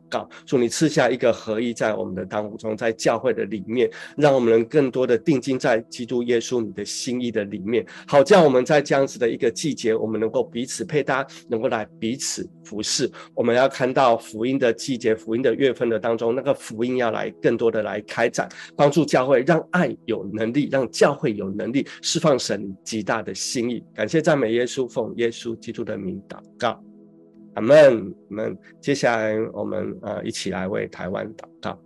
祝你赐下一个合一在我们的当中，在教会的里面，让我们能更多的定睛在基督耶稣你的心意的里面，好叫我们在这样子的一个季节，我们能够彼此配搭，能够来彼此服侍。我们要看到福音的季节、福音的月份的当中，那个福音要来更多的来开展，帮助教会，让爱有能力，让教会有能力释放神极大的心意。感谢赞美耶稣，奉耶稣基督的名祷告。阿门，我们。接下来，我们呃一起来为台湾祷告。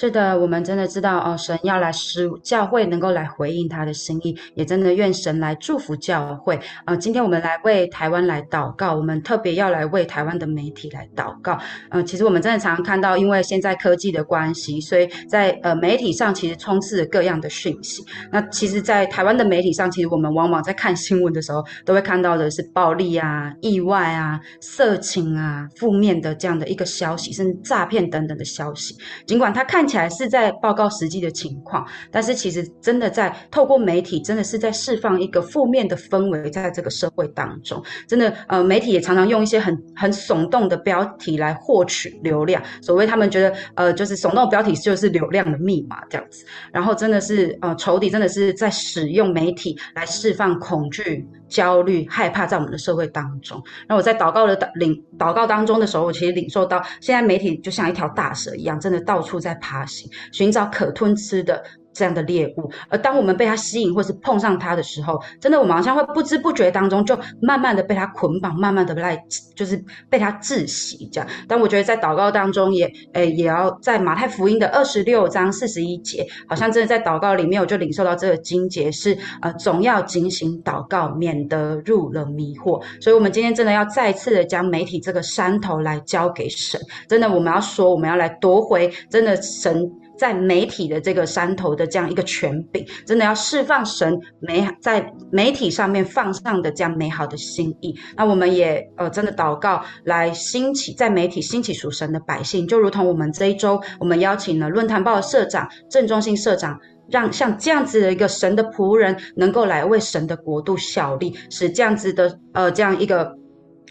是的，我们真的知道哦，神要来使教会能够来回应他的心意，也真的愿神来祝福教会。呃，今天我们来为台湾来祷告，我们特别要来为台湾的媒体来祷告。呃，其实我们真的常常看到，因为现在科技的关系，所以在呃媒体上其实充斥着各样的讯息。那其实，在台湾的媒体上，其实我们往往在看新闻的时候，都会看到的是暴力啊、意外啊、色情啊、负面的这样的一个消息，甚至诈骗等等的消息。尽管他看起来是在报告实际的情况，但是其实真的在透过媒体，真的是在释放一个负面的氛围，在这个社会当中，真的呃，媒体也常常用一些很很耸动的标题来获取流量，所谓他们觉得呃，就是耸动标题就是流量的密码这样子，然后真的是呃，仇敌真的是在使用媒体来释放恐惧。焦虑、害怕在我们的社会当中。那我在祷告的领祷告当中的时候，我其实领受到，现在媒体就像一条大蛇一样，真的到处在爬行，寻找可吞吃的。这样的猎物，而当我们被它吸引或是碰上它的时候，真的我们好像会不知不觉当中就慢慢的被它捆绑，慢慢的被它就是被它窒息这样。但我觉得在祷告当中也诶也要在马太福音的二十六章四十一节，好像真的在祷告里面我就领受到这个经节是呃总要警醒祷告，免得入了迷惑。所以我们今天真的要再次的将媒体这个山头来交给神，真的我们要说我们要来夺回真的神。在媒体的这个山头的这样一个权柄，真的要释放神美在媒体上面放上的这样美好的心意。那我们也呃真的祷告来兴起在媒体兴起属神的百姓，就如同我们这一周我们邀请了论坛报的社长郑中信社长，让像这样子的一个神的仆人能够来为神的国度效力，使这样子的呃这样一个。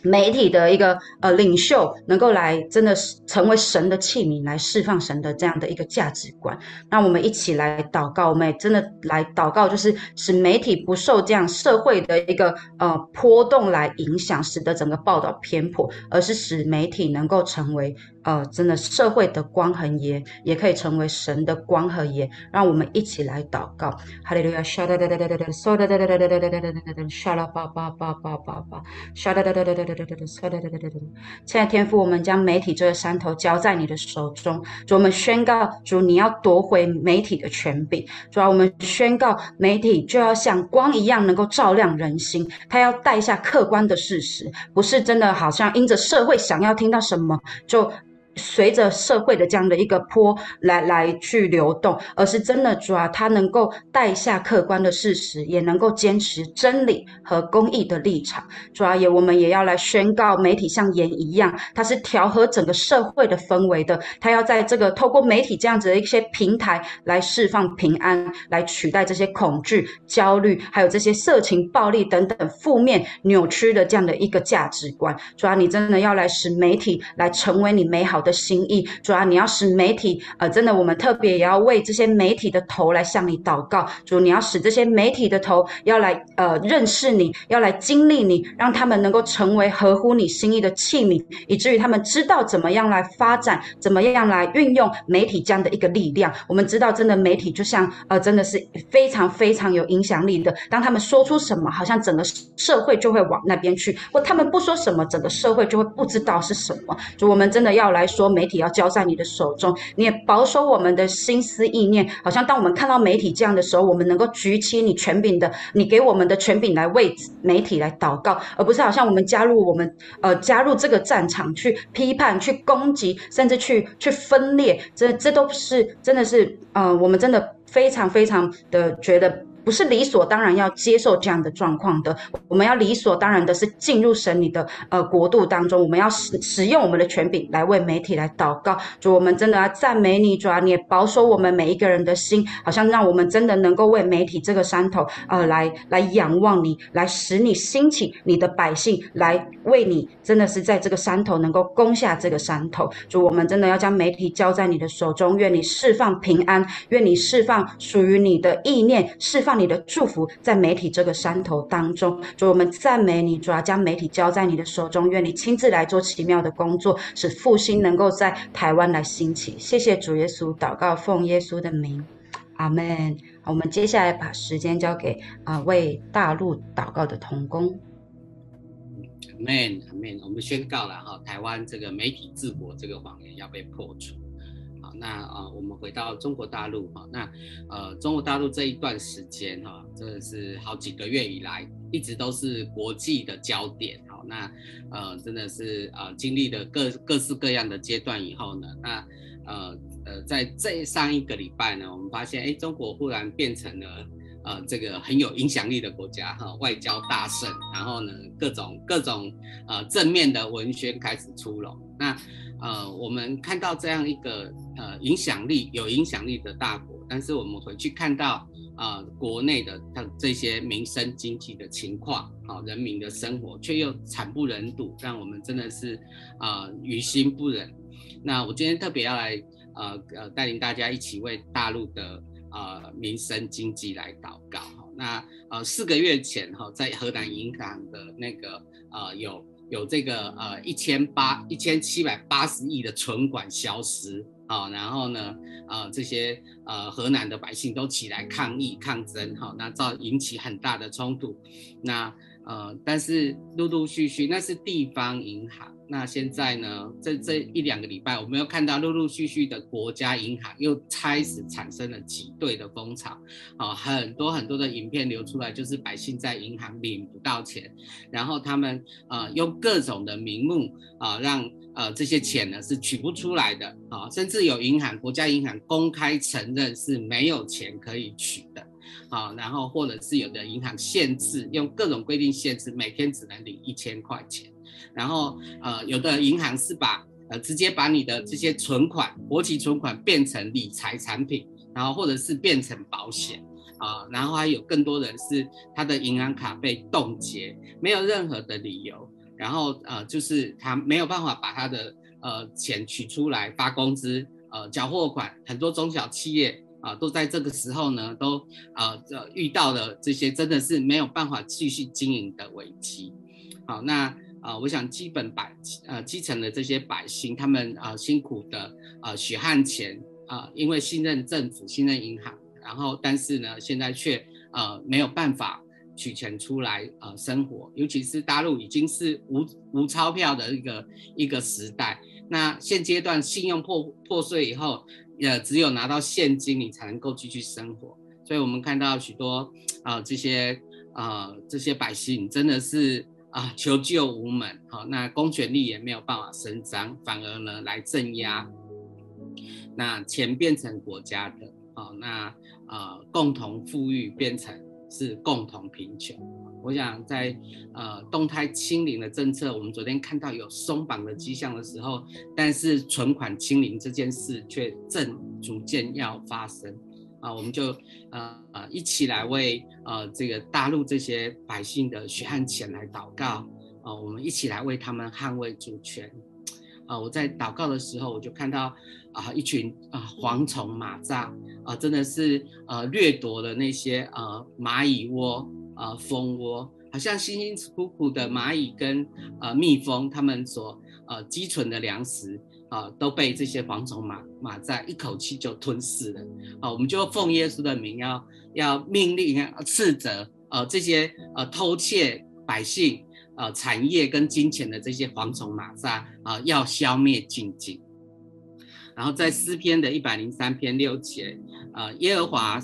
媒体的一个呃领袖能够来真的成为神的器皿，来释放神的这样的一个价值观。那我们一起来祷告，我们也真的来祷告，就是使媒体不受这样社会的一个呃波动来影响，使得整个报道偏颇，而是使媒体能够成为。呃，真的，社会的光和盐也可以成为神的光和盐。让我们一起来祷告，哈利路亚！沙哒哒哒哒哒哒，嗖哒哒哒哒哒哒哒哒哒哒，沙拉巴巴巴巴巴巴，沙哒哒哒哒哒哒哒哒，嗖哒哒哒哒哒哒。亲爱的天父，我们将媒体这个山头交在你的手中，主，我们宣告，主你要夺回媒体的权柄。主啊，我们宣告，媒体就要像光一样，能够照亮人心。它要带下客观的事实，不是真的好像因着社会想要听到什么就。随着社会的这样的一个波来来去流动，而是真的主啊，他能够带下客观的事实，也能够坚持真理和公益的立场。主啊，也我们也要来宣告，媒体像盐一样，它是调和整个社会的氛围的。它要在这个透过媒体这样子的一些平台来释放平安，来取代这些恐惧、焦虑，还有这些色情、暴力等等负面扭曲的这样的一个价值观。主啊，你真的要来使媒体来成为你美好的。心意。主啊，你要使媒体，呃，真的，我们特别也要为这些媒体的头来向你祷告。主，你要使这些媒体的头要来，呃，认识你，要来经历你，让他们能够成为合乎你心意的器皿，以至于他们知道怎么样来发展，怎么样来运用媒体这样的一个力量。我们知道，真的媒体就像，呃，真的是非常非常有影响力的。当他们说出什么，好像整个社会就会往那边去；或他们不说什么，整个社会就会不知道是什么。就我们真的要来说，媒体要交在你的手中，你也保守我们的心思意念。好像当我们看到媒体这样的时候，我们能够举起你权柄的，你给我们的权柄来为媒体来祷告，而不是好像我们加入我们呃加入这个战场去批判、去攻击，甚至去去分裂。这这都是真的是呃，我们真的非常非常的觉得。不是理所当然要接受这样的状况的，我们要理所当然的是进入神你的呃国度当中，我们要使使用我们的权柄来为媒体来祷告，主，我们真的要赞美你，主啊，你也保守我们每一个人的心，好像让我们真的能够为媒体这个山头呃来来仰望你，来使你兴起你的百姓，来为你真的是在这个山头能够攻下这个山头，主，我们真的要将媒体交在你的手中，愿你释放平安，愿你释放属于你的意念，释放。你的祝福在媒体这个山头当中，主，我们赞美你，主要将媒体交在你的手中，愿你亲自来做奇妙的工作，使复兴能够在台湾来兴起。谢谢主耶稣，祷告奉耶稣的名，阿门。好，我们接下来把时间交给啊、呃、为大陆祷告的同工。阿门，阿门。我们宣告了哈，台湾这个媒体治国这个谎言要被破除。那啊、我们回到中国大陆哈，那呃，中国大陆这一段时间哈，真的是好几个月以来，一直都是国际的焦点。好，那呃，真的是呃，经历了各各式各样的阶段以后呢，那呃呃，在这上一个礼拜呢，我们发现，哎，中国忽然变成了呃这个很有影响力的国家哈，外交大胜，然后呢，各种各种呃正面的文宣开始出笼，那。呃，我们看到这样一个呃影响力有影响力的大国，但是我们回去看到啊、呃、国内的它这些民生经济的情况，好、人民的生活却又惨不忍睹，让我们真的是啊、于心不忍。那我今天特别要来呃呃带领大家一起为大陆的呃民生经济来祷告、那呃四个月前哈、哦，在河南银行的那个呃有。有这个呃一千八一千七百八十亿的存款消失啊，然后呢呃这些呃河南的百姓都起来抗议抗争哈，那造引起很大的冲突，那呃但是陆陆续续那是地方银行。那现在呢？这这一两个礼拜，我们又看到陆陆续续的国家银行又开始产生了挤兑的风潮，啊，很多很多的影片流出来，就是百姓在银行领不到钱，然后他们呃用各种的名目啊，让呃这些钱呢是取不出来的啊，甚至有银行国家银行公开承认是没有钱可以取的，啊，然后或者是有的银行限制用各种规定限制，每天只能领一千块钱。然后，呃，有的银行是把呃直接把你的这些存款、活期存款变成理财产品，然后或者是变成保险啊、然后还有更多人是他的银行卡被冻结，没有任何的理由，然后呃就是他没有办法把他的呃钱取出来发工资，呃缴货款，很多中小企业啊、都在这个时候呢都呃这遇到了这些真的是没有办法继续经营的危机，好那。啊、我想基本百呃基层的这些百姓，他们啊、辛苦的啊血汗钱啊，因为信任政府、信任银行，然后但是呢，现在却呃没有办法取钱出来呃生活，尤其是大陆已经是无无钞票的一个一个时代，那现阶段信用破破碎以后，呃只有拿到现金你才能够继续生活，所以我们看到许多啊、这些啊、呃、这些百姓真的是。啊，求救无门，好，那公权力也没有办法伸张，反而呢来镇压，那钱变成国家的，好，那呃共同富裕变成是共同贫穷。我想在呃动态清零的政策，我们昨天看到有松绑的迹象的时候，但是存款清零这件事却正逐渐要发生。啊，我们就呃呃一起来为呃这个大陆这些百姓的血汗钱来祷告啊，我们一起来为他们捍卫主权啊，我在祷告的时候，我就看到啊一群啊蝗虫蚂蚱啊，真的是呃掠夺了那些呃蚂蚁窝啊蜂窝，好像辛辛苦苦的蚂蚁跟呃蜜蜂他们所呃积存的粮食啊都被这些蝗虫蚂蚂蚱一口气就吞噬了啊，我们就奉耶稣的名要要命令斥责呃这些呃偷窃百姓。呃，产业跟金钱的这些蝗虫蚂蚱啊、要消灭净尽。然后在诗篇的一百零三篇六节，呃，耶和华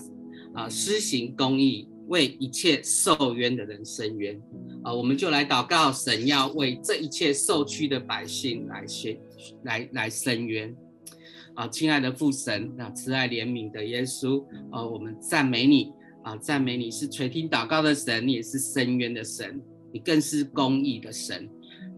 啊施行公义，为一切受冤的人伸冤。啊、我们就来祷告，神要为这一切受屈的百姓来伸来来伸冤。啊、亲爱的父神，那、慈爱怜悯的耶稣，呃，我们赞美你啊、赞美你是垂听祷告的神，你也是伸冤的神。你更是公义的神，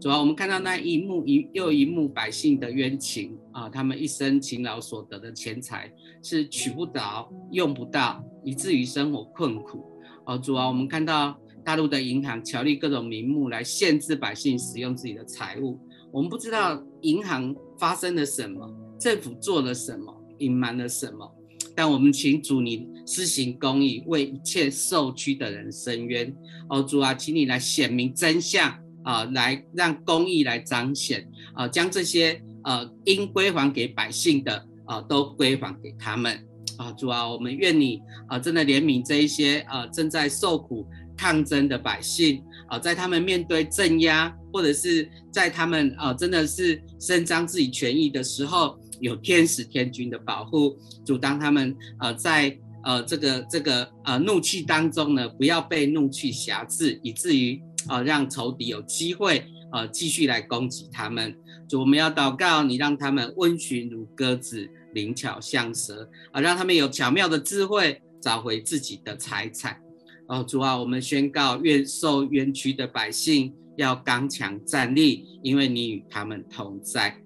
主要我们看到那一幕一又一幕百姓的冤情啊，他们一生勤劳所得的钱财是取不着、用不到，以至于生活困苦。哦，主啊，我们看到大陆的银行巧立各种名目来限制百姓使用自己的财物，我们不知道银行发生了什么，政府做了什么，隐瞒了什么。但我们请主你施行公义，为一切受屈的人伸冤。哦，主啊，请你来显明真相啊、来让公义来彰显啊，将这些呃应归还给百姓的啊、都归还给他们啊。主啊，我们愿你啊，真的怜悯这一些啊正在受苦抗争的百姓啊，在他们面对镇压，或者是在他们啊真的是伸张自己权益的时候。有天使天军的保护，阻挡他们呃在呃这个这个呃怒气当中呢，不要被怒气挟制，以至于啊让仇敌有机会啊继续来攻击他们。主，我们要祷告，你让他们温驯如鸽子，灵巧像蛇啊、让他们有巧妙的智慧，找回自己的财产。哦，主啊，我们宣告，愿受冤屈的百姓要刚强站立，因为你与他们同在。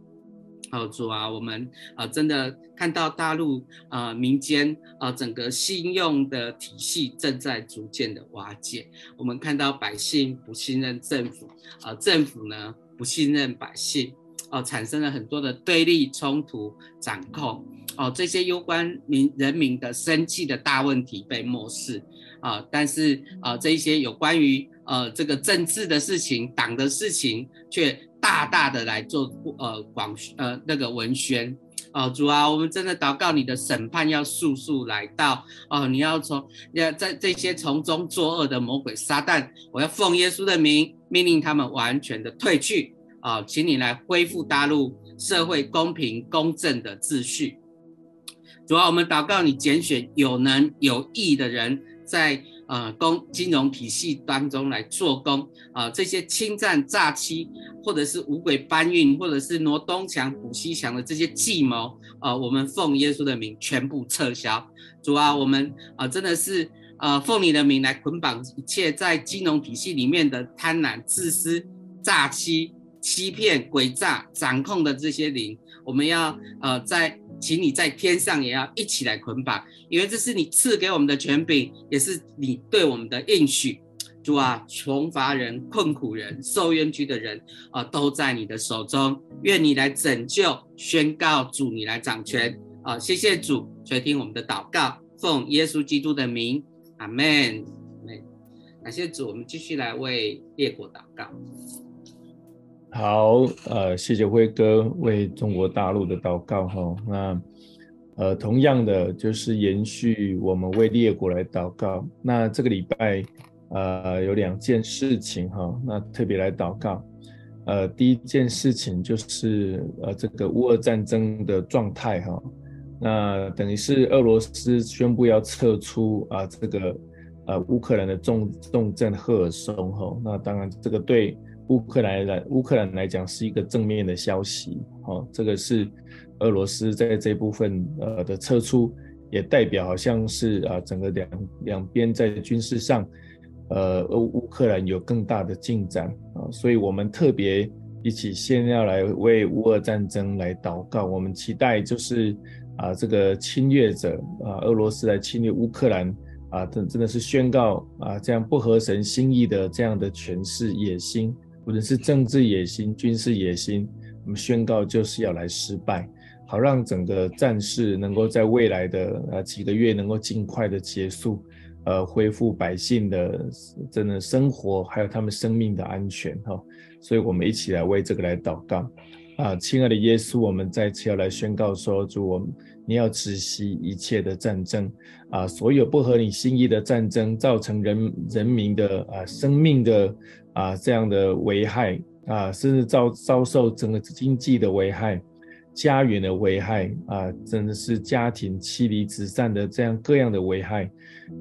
好，主啊，我们啊、真的看到大陆啊、民间啊、整个信用的体系正在逐渐的瓦解，我们看到百姓不信任政府，啊、政府呢不信任百姓，哦、产生了很多的对立冲突掌控，哦、这些攸关民人民的生计的大问题被漠视，啊、但是啊、这一些有关于呃这个政治的事情、党的事情却。大大的来做呃广呃那个文宣哦，主啊，我们真的祷告你的审判要速速来到哦，你要从要在这些从中作恶的魔鬼撒旦，我要奉耶稣的名命令他们完全的退去啊、请你来恢复大陆社会公平公正的秩序。主啊，我们祷告你拣选有能有义的人在。呃，公金融体系当中来做工啊、呃，这些侵占、诈欺，或者是五鬼搬运，或者是挪东墙补西墙的这些计谋，呃，我们奉耶稣的名全部撤销。主啊，我们啊、呃，真的是呃，奉你的名来捆绑一切在金融体系里面的贪婪、自私、诈欺、欺骗、诡诈、掌控的这些灵，我们要呃在。请你在天上也要一起来捆绑，因为这是你赐给我们的权柄，也是你对我们的应许。主啊，穷乏人、困苦人、受冤屈的人啊，都在你的手中。愿你来拯救，宣告主你来掌权啊！谢谢主，垂听我们的祷告，奉耶稣基督的名，阿门。阿门。感谢主，我们继续来为列国祷告。好，呃，谢谢辉哥为中国大陆的祷告哈。那，呃，同样的就是延续我们为列国来祷告。那这个礼拜，呃，有两件事情哈。那特别来祷告。呃，第一件事情就是呃这个乌俄战争的状态哈。那等于是俄罗斯宣布要撤出啊这个呃乌克兰的重重镇赫尔松哈。那当然这个对。乌克兰来乌克兰来讲是一个正面的消息，哦，这个是俄罗斯在这部分呃的撤出，也代表好像是啊整个两两边在军事上，呃乌乌克兰有更大的进展啊，所以我们特别一起先要来为乌俄战争来祷告，我们期待就是啊这个侵略者啊俄罗斯来侵略乌克兰啊，真真的是宣告啊这样不合神心意的这样的权势野心。或者是政治野心、军事野心，我们宣告就是要来失败，好让整个战事能够在未来的呃几个月能够尽快的结束，呃，恢复百姓的真的生活，还有他们生命的安全哈。所以我们一起来为这个来祷告啊，亲爱的耶稣，我们再次要来宣告说，主我们。你要止息一切的战争啊，所有不合你心意的战争，造成人人民的啊生命的啊这样的危害啊，甚至遭遭受整个经济的危害、家园的危害啊，真的是家庭妻离子散的这样各样的危害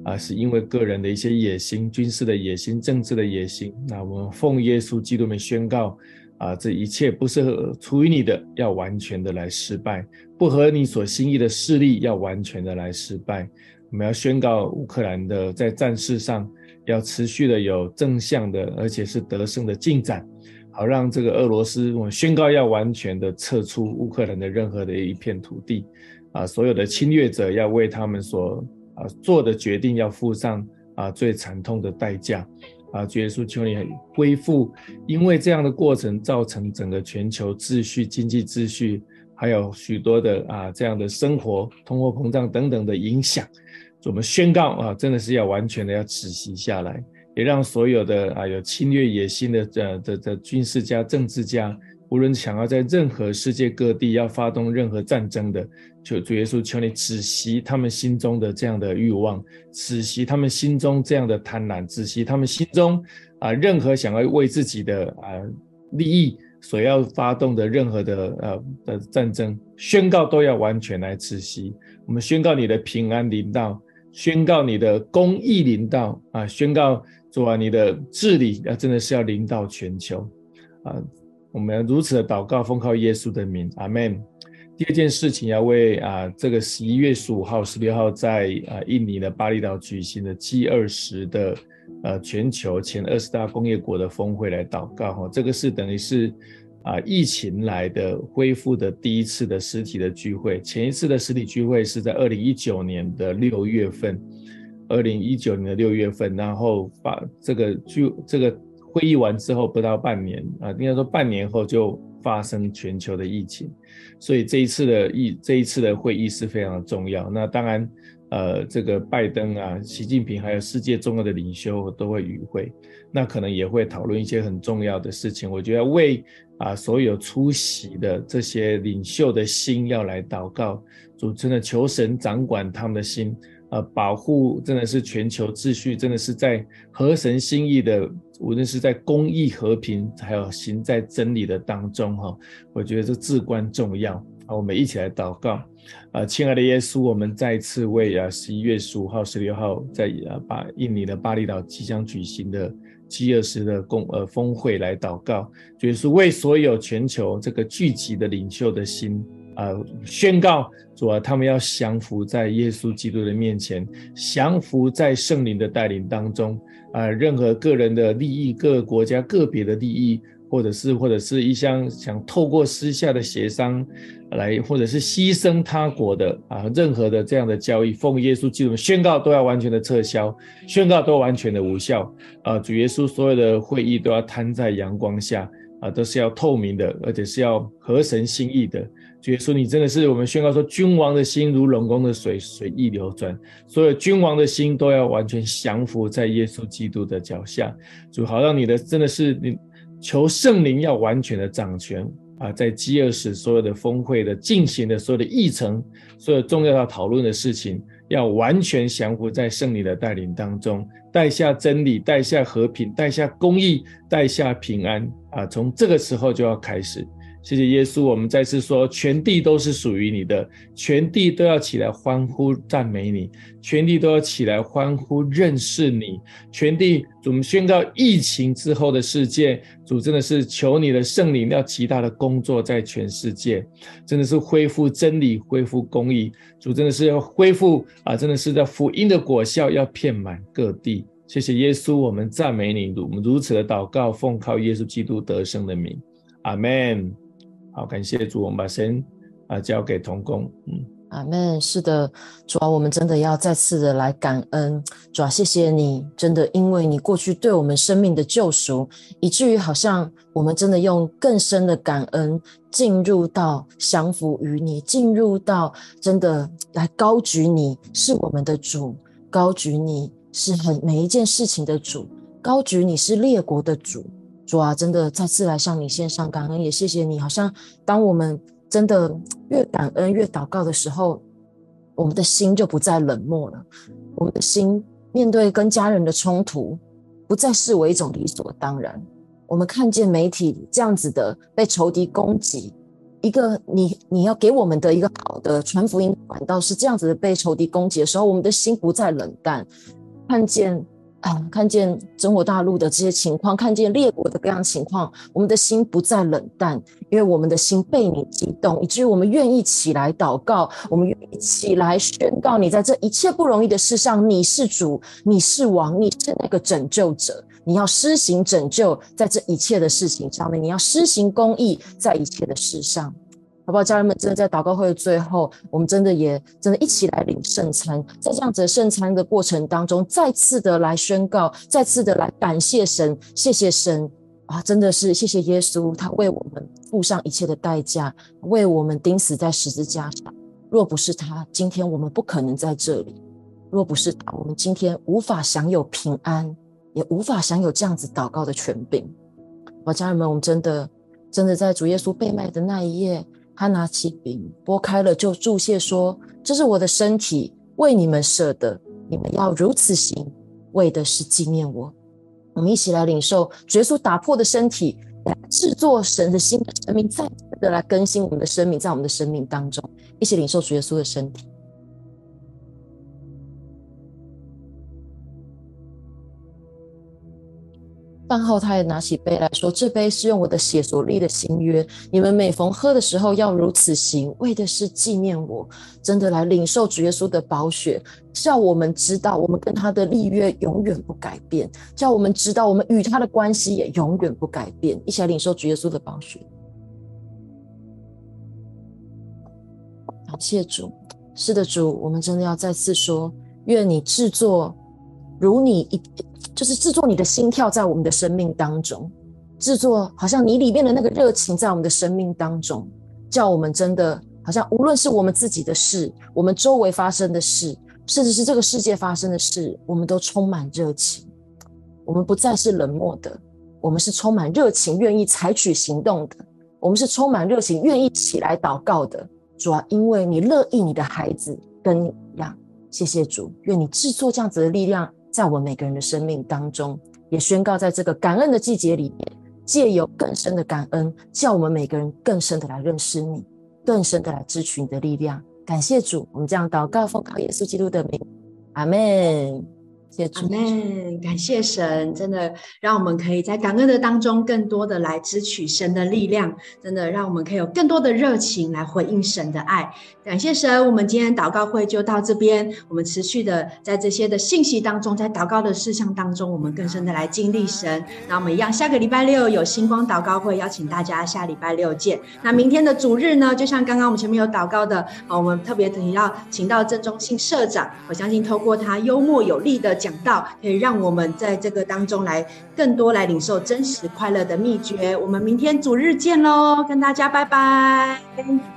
啊，是因为个人的一些野心、军事的野心、政治的野心。那我们奉耶稣基督名宣告。啊，这一切不是出于你的，要完全的来失败；不合你所心意的势力，要完全的来失败。我们要宣告乌克兰的在战事上要持续的有正向的，而且是得胜的进展，好让这个俄罗斯，我们宣告要完全的撤出乌克兰的任何的一片土地。啊，所有的侵略者要为他们所啊做的决定要付上啊最惨痛的代价。啊，主耶稣，求你恢复，因为这样的过程造成整个全球秩序、经济秩序，还有许多的啊这样的生活、通货膨胀等等的影响。我们宣告啊，真的是要完全的要止息下来，也让所有的啊有侵略野心的这的的军事家、政治家。无论想要在任何世界各地要发动任何战争的，求主耶稣，求你止息他们心中的这样的欲望，止息他们心中这样的贪婪，止息他们心中啊任何想要为自己的啊利益所要发动的任何的呃的战争，宣告都要完全来止息。我们宣告你的平安临到，宣告你的公义领导啊，宣告主啊你的治理啊真的是要领导全球啊。我们要如此的祷告，奉靠耶稣的名，阿门。第二件事情要为啊这个十一月十五号、十六号在啊印尼的巴厘岛举行的 G 二十的呃全球前二十大工业国的峰会来祷告哈。这个是等于是啊疫情来的恢复的第一次的实体的聚会，前一次的实体聚会是在二零一九年的六月份，二零一九年的六月份，然后把这个聚这个。会议完之后不到半年啊，应该说半年后就发生全球的疫情，所以这一次的疫这一次的会议是非常的重要。那当然，呃，这个拜登啊、习近平还有世界重要的领袖都会与会，那可能也会讨论一些很重要的事情。我觉得为啊所有出席的这些领袖的心要来祷告，主真的求神掌管他们的心。呃，保护真的是全球秩序，真的是在合神心意的，无论是在公益、和平，还有行在真理的当中，哈，我觉得这至关重要。好，我们一起来祷告。啊，亲爱的耶稣，我们再次为啊十一月十五号、十六号在啊巴印尼的巴厘岛即将举行的饥饿时的公呃峰会来祷告，就是为所有全球这个聚集的领袖的心。啊！宣告主啊，他们要降服在耶稣基督的面前，降服在圣灵的带领当中。啊，任何个人的利益、各个国家个别的利益，或者是或者是一项想透过私下的协商来，或者是牺牲他国的啊，任何的这样的交易，奉耶稣基督宣告都要完全的撤销，宣告都完全的无效。啊，主耶稣所有的会议都要摊在阳光下，啊，都是要透明的，而且是要合神心意的。主耶稣，你真的是我们宣告说，君王的心如龙宫的水，随意流转。所有君王的心都要完全降服在耶稣基督的脚下。主，好让你的真的是你求圣灵要完全的掌权啊，在饥饿时所有的峰会的进行的所有的议程，所有重要要讨论的事情，要完全降服在圣灵的带领当中，带下真理，带下和平，带下公义，带下平安啊！从这个时候就要开始。谢谢耶稣，我们再次说，全地都是属于你的，全地都要起来欢呼赞美你，全地都要起来欢呼认识你，全地，主，我们宣告疫情之后的世界，主真的是求你的圣灵要极大的工作在全世界，真的是恢复真理，恢复公义，主真的是要恢复啊，真的是在福音的果效要遍满各地。谢谢耶稣，我们赞美你，我们如此的祷告，奉靠耶稣基督得胜的名，阿门。好，感谢主，我们把神啊交给同工，嗯。阿门。是的，主啊，我们真的要再次的来感恩，主啊，谢谢你，真的因为你过去对我们生命的救赎，以至于好像我们真的用更深的感恩进入到降服于你，进入到真的来高举你是我们的主，高举你是很每一件事情的主，高举你是列国的主。主啊，真的再次来向你献上感恩，也谢谢你。好像当我们真的越感恩越祷告的时候，我们的心就不再冷漠了。我们的心面对跟家人的冲突，不再视为一种理所当然。我们看见媒体这样子的被仇敌攻击，一个你你要给我们的一个好的传福音管道是这样子的被仇敌攻击的时候，我们的心不再冷淡，看见。啊，看见中国大陆的这些情况，看见列国的各样情况，我们的心不再冷淡，因为我们的心被你激动，以至于我们愿意起来祷告，我们愿意起来宣告：你在这一切不容易的事上，你是主，你是王，你是那个拯救者，你要施行拯救，在这一切的事情上面，你要施行公义，在一切的事上。好不好，家人们？真的在祷告会的最后，我们真的也真的一起来领圣餐，在这样子的圣餐的过程当中，再次的来宣告，再次的来感谢神，谢谢神啊！真的是谢谢耶稣，他为我们付上一切的代价，为我们钉死在十字架上。若不是他，今天我们不可能在这里；若不是他，我们今天无法享有平安，也无法享有这样子祷告的权柄。好，家人们，我们真的真的在主耶稣被卖的那一夜。他拿起饼，拨开了，就注谢说：“这是我的身体，为你们舍的，你们要如此行，为的是纪念我。”我们一起来领受主耶稣打破的身体，来制作神的新的生命，再次的来更新我们的生命，在我们的生命当中，一起领受主耶稣的身体。饭后，他也拿起杯来说：“这杯是用我的血所立的新约，你们每逢喝的时候要如此行，为的是纪念我。”真的来领受主耶稣的宝血，叫我们知道我们跟他的立约永远不改变，叫我们知道我们与他的关系也永远不改变。一起来领受主耶稣的宝血。感谢主，是的，主，我们真的要再次说：愿你制作如你一。就是制作你的心跳在我们的生命当中，制作好像你里面的那个热情在我们的生命当中，叫我们真的好像无论是我们自己的事，我们周围发生的事，甚至是这个世界发生的事，我们都充满热情。我们不再是冷漠的，我们是充满热情，愿意采取行动的。我们是充满热情，愿意起来祷告的。主啊，因为你乐意你的孩子跟你一样，谢谢主，愿你制作这样子的力量。在我们每个人的生命当中，也宣告在这个感恩的季节里面，借由更深的感恩，叫我们每个人更深的来认识你，更深的来支取你的力量。感谢主，我们这样祷告，奉靠耶稣基督的名，阿门。阿门，感谢神，真的让我们可以在感恩的当中，更多的来支取神的力量，真的让我们可以有更多的热情来回应神的爱。感谢神，我们今天祷告会就到这边，我们持续的在这些的信息当中，在祷告的事项当中，我们更深的来经历神。那我们一样，下个礼拜六有星光祷告会，邀请大家下礼拜六见。那明天的主日呢，就像刚刚我们前面有祷告的，啊我们特别提到请到郑中信社长，我相信透过他幽默有力的讲到，可以让我们在这个当中来更多来领受真实快乐的秘诀。我们明天主日见喽，跟大家拜拜。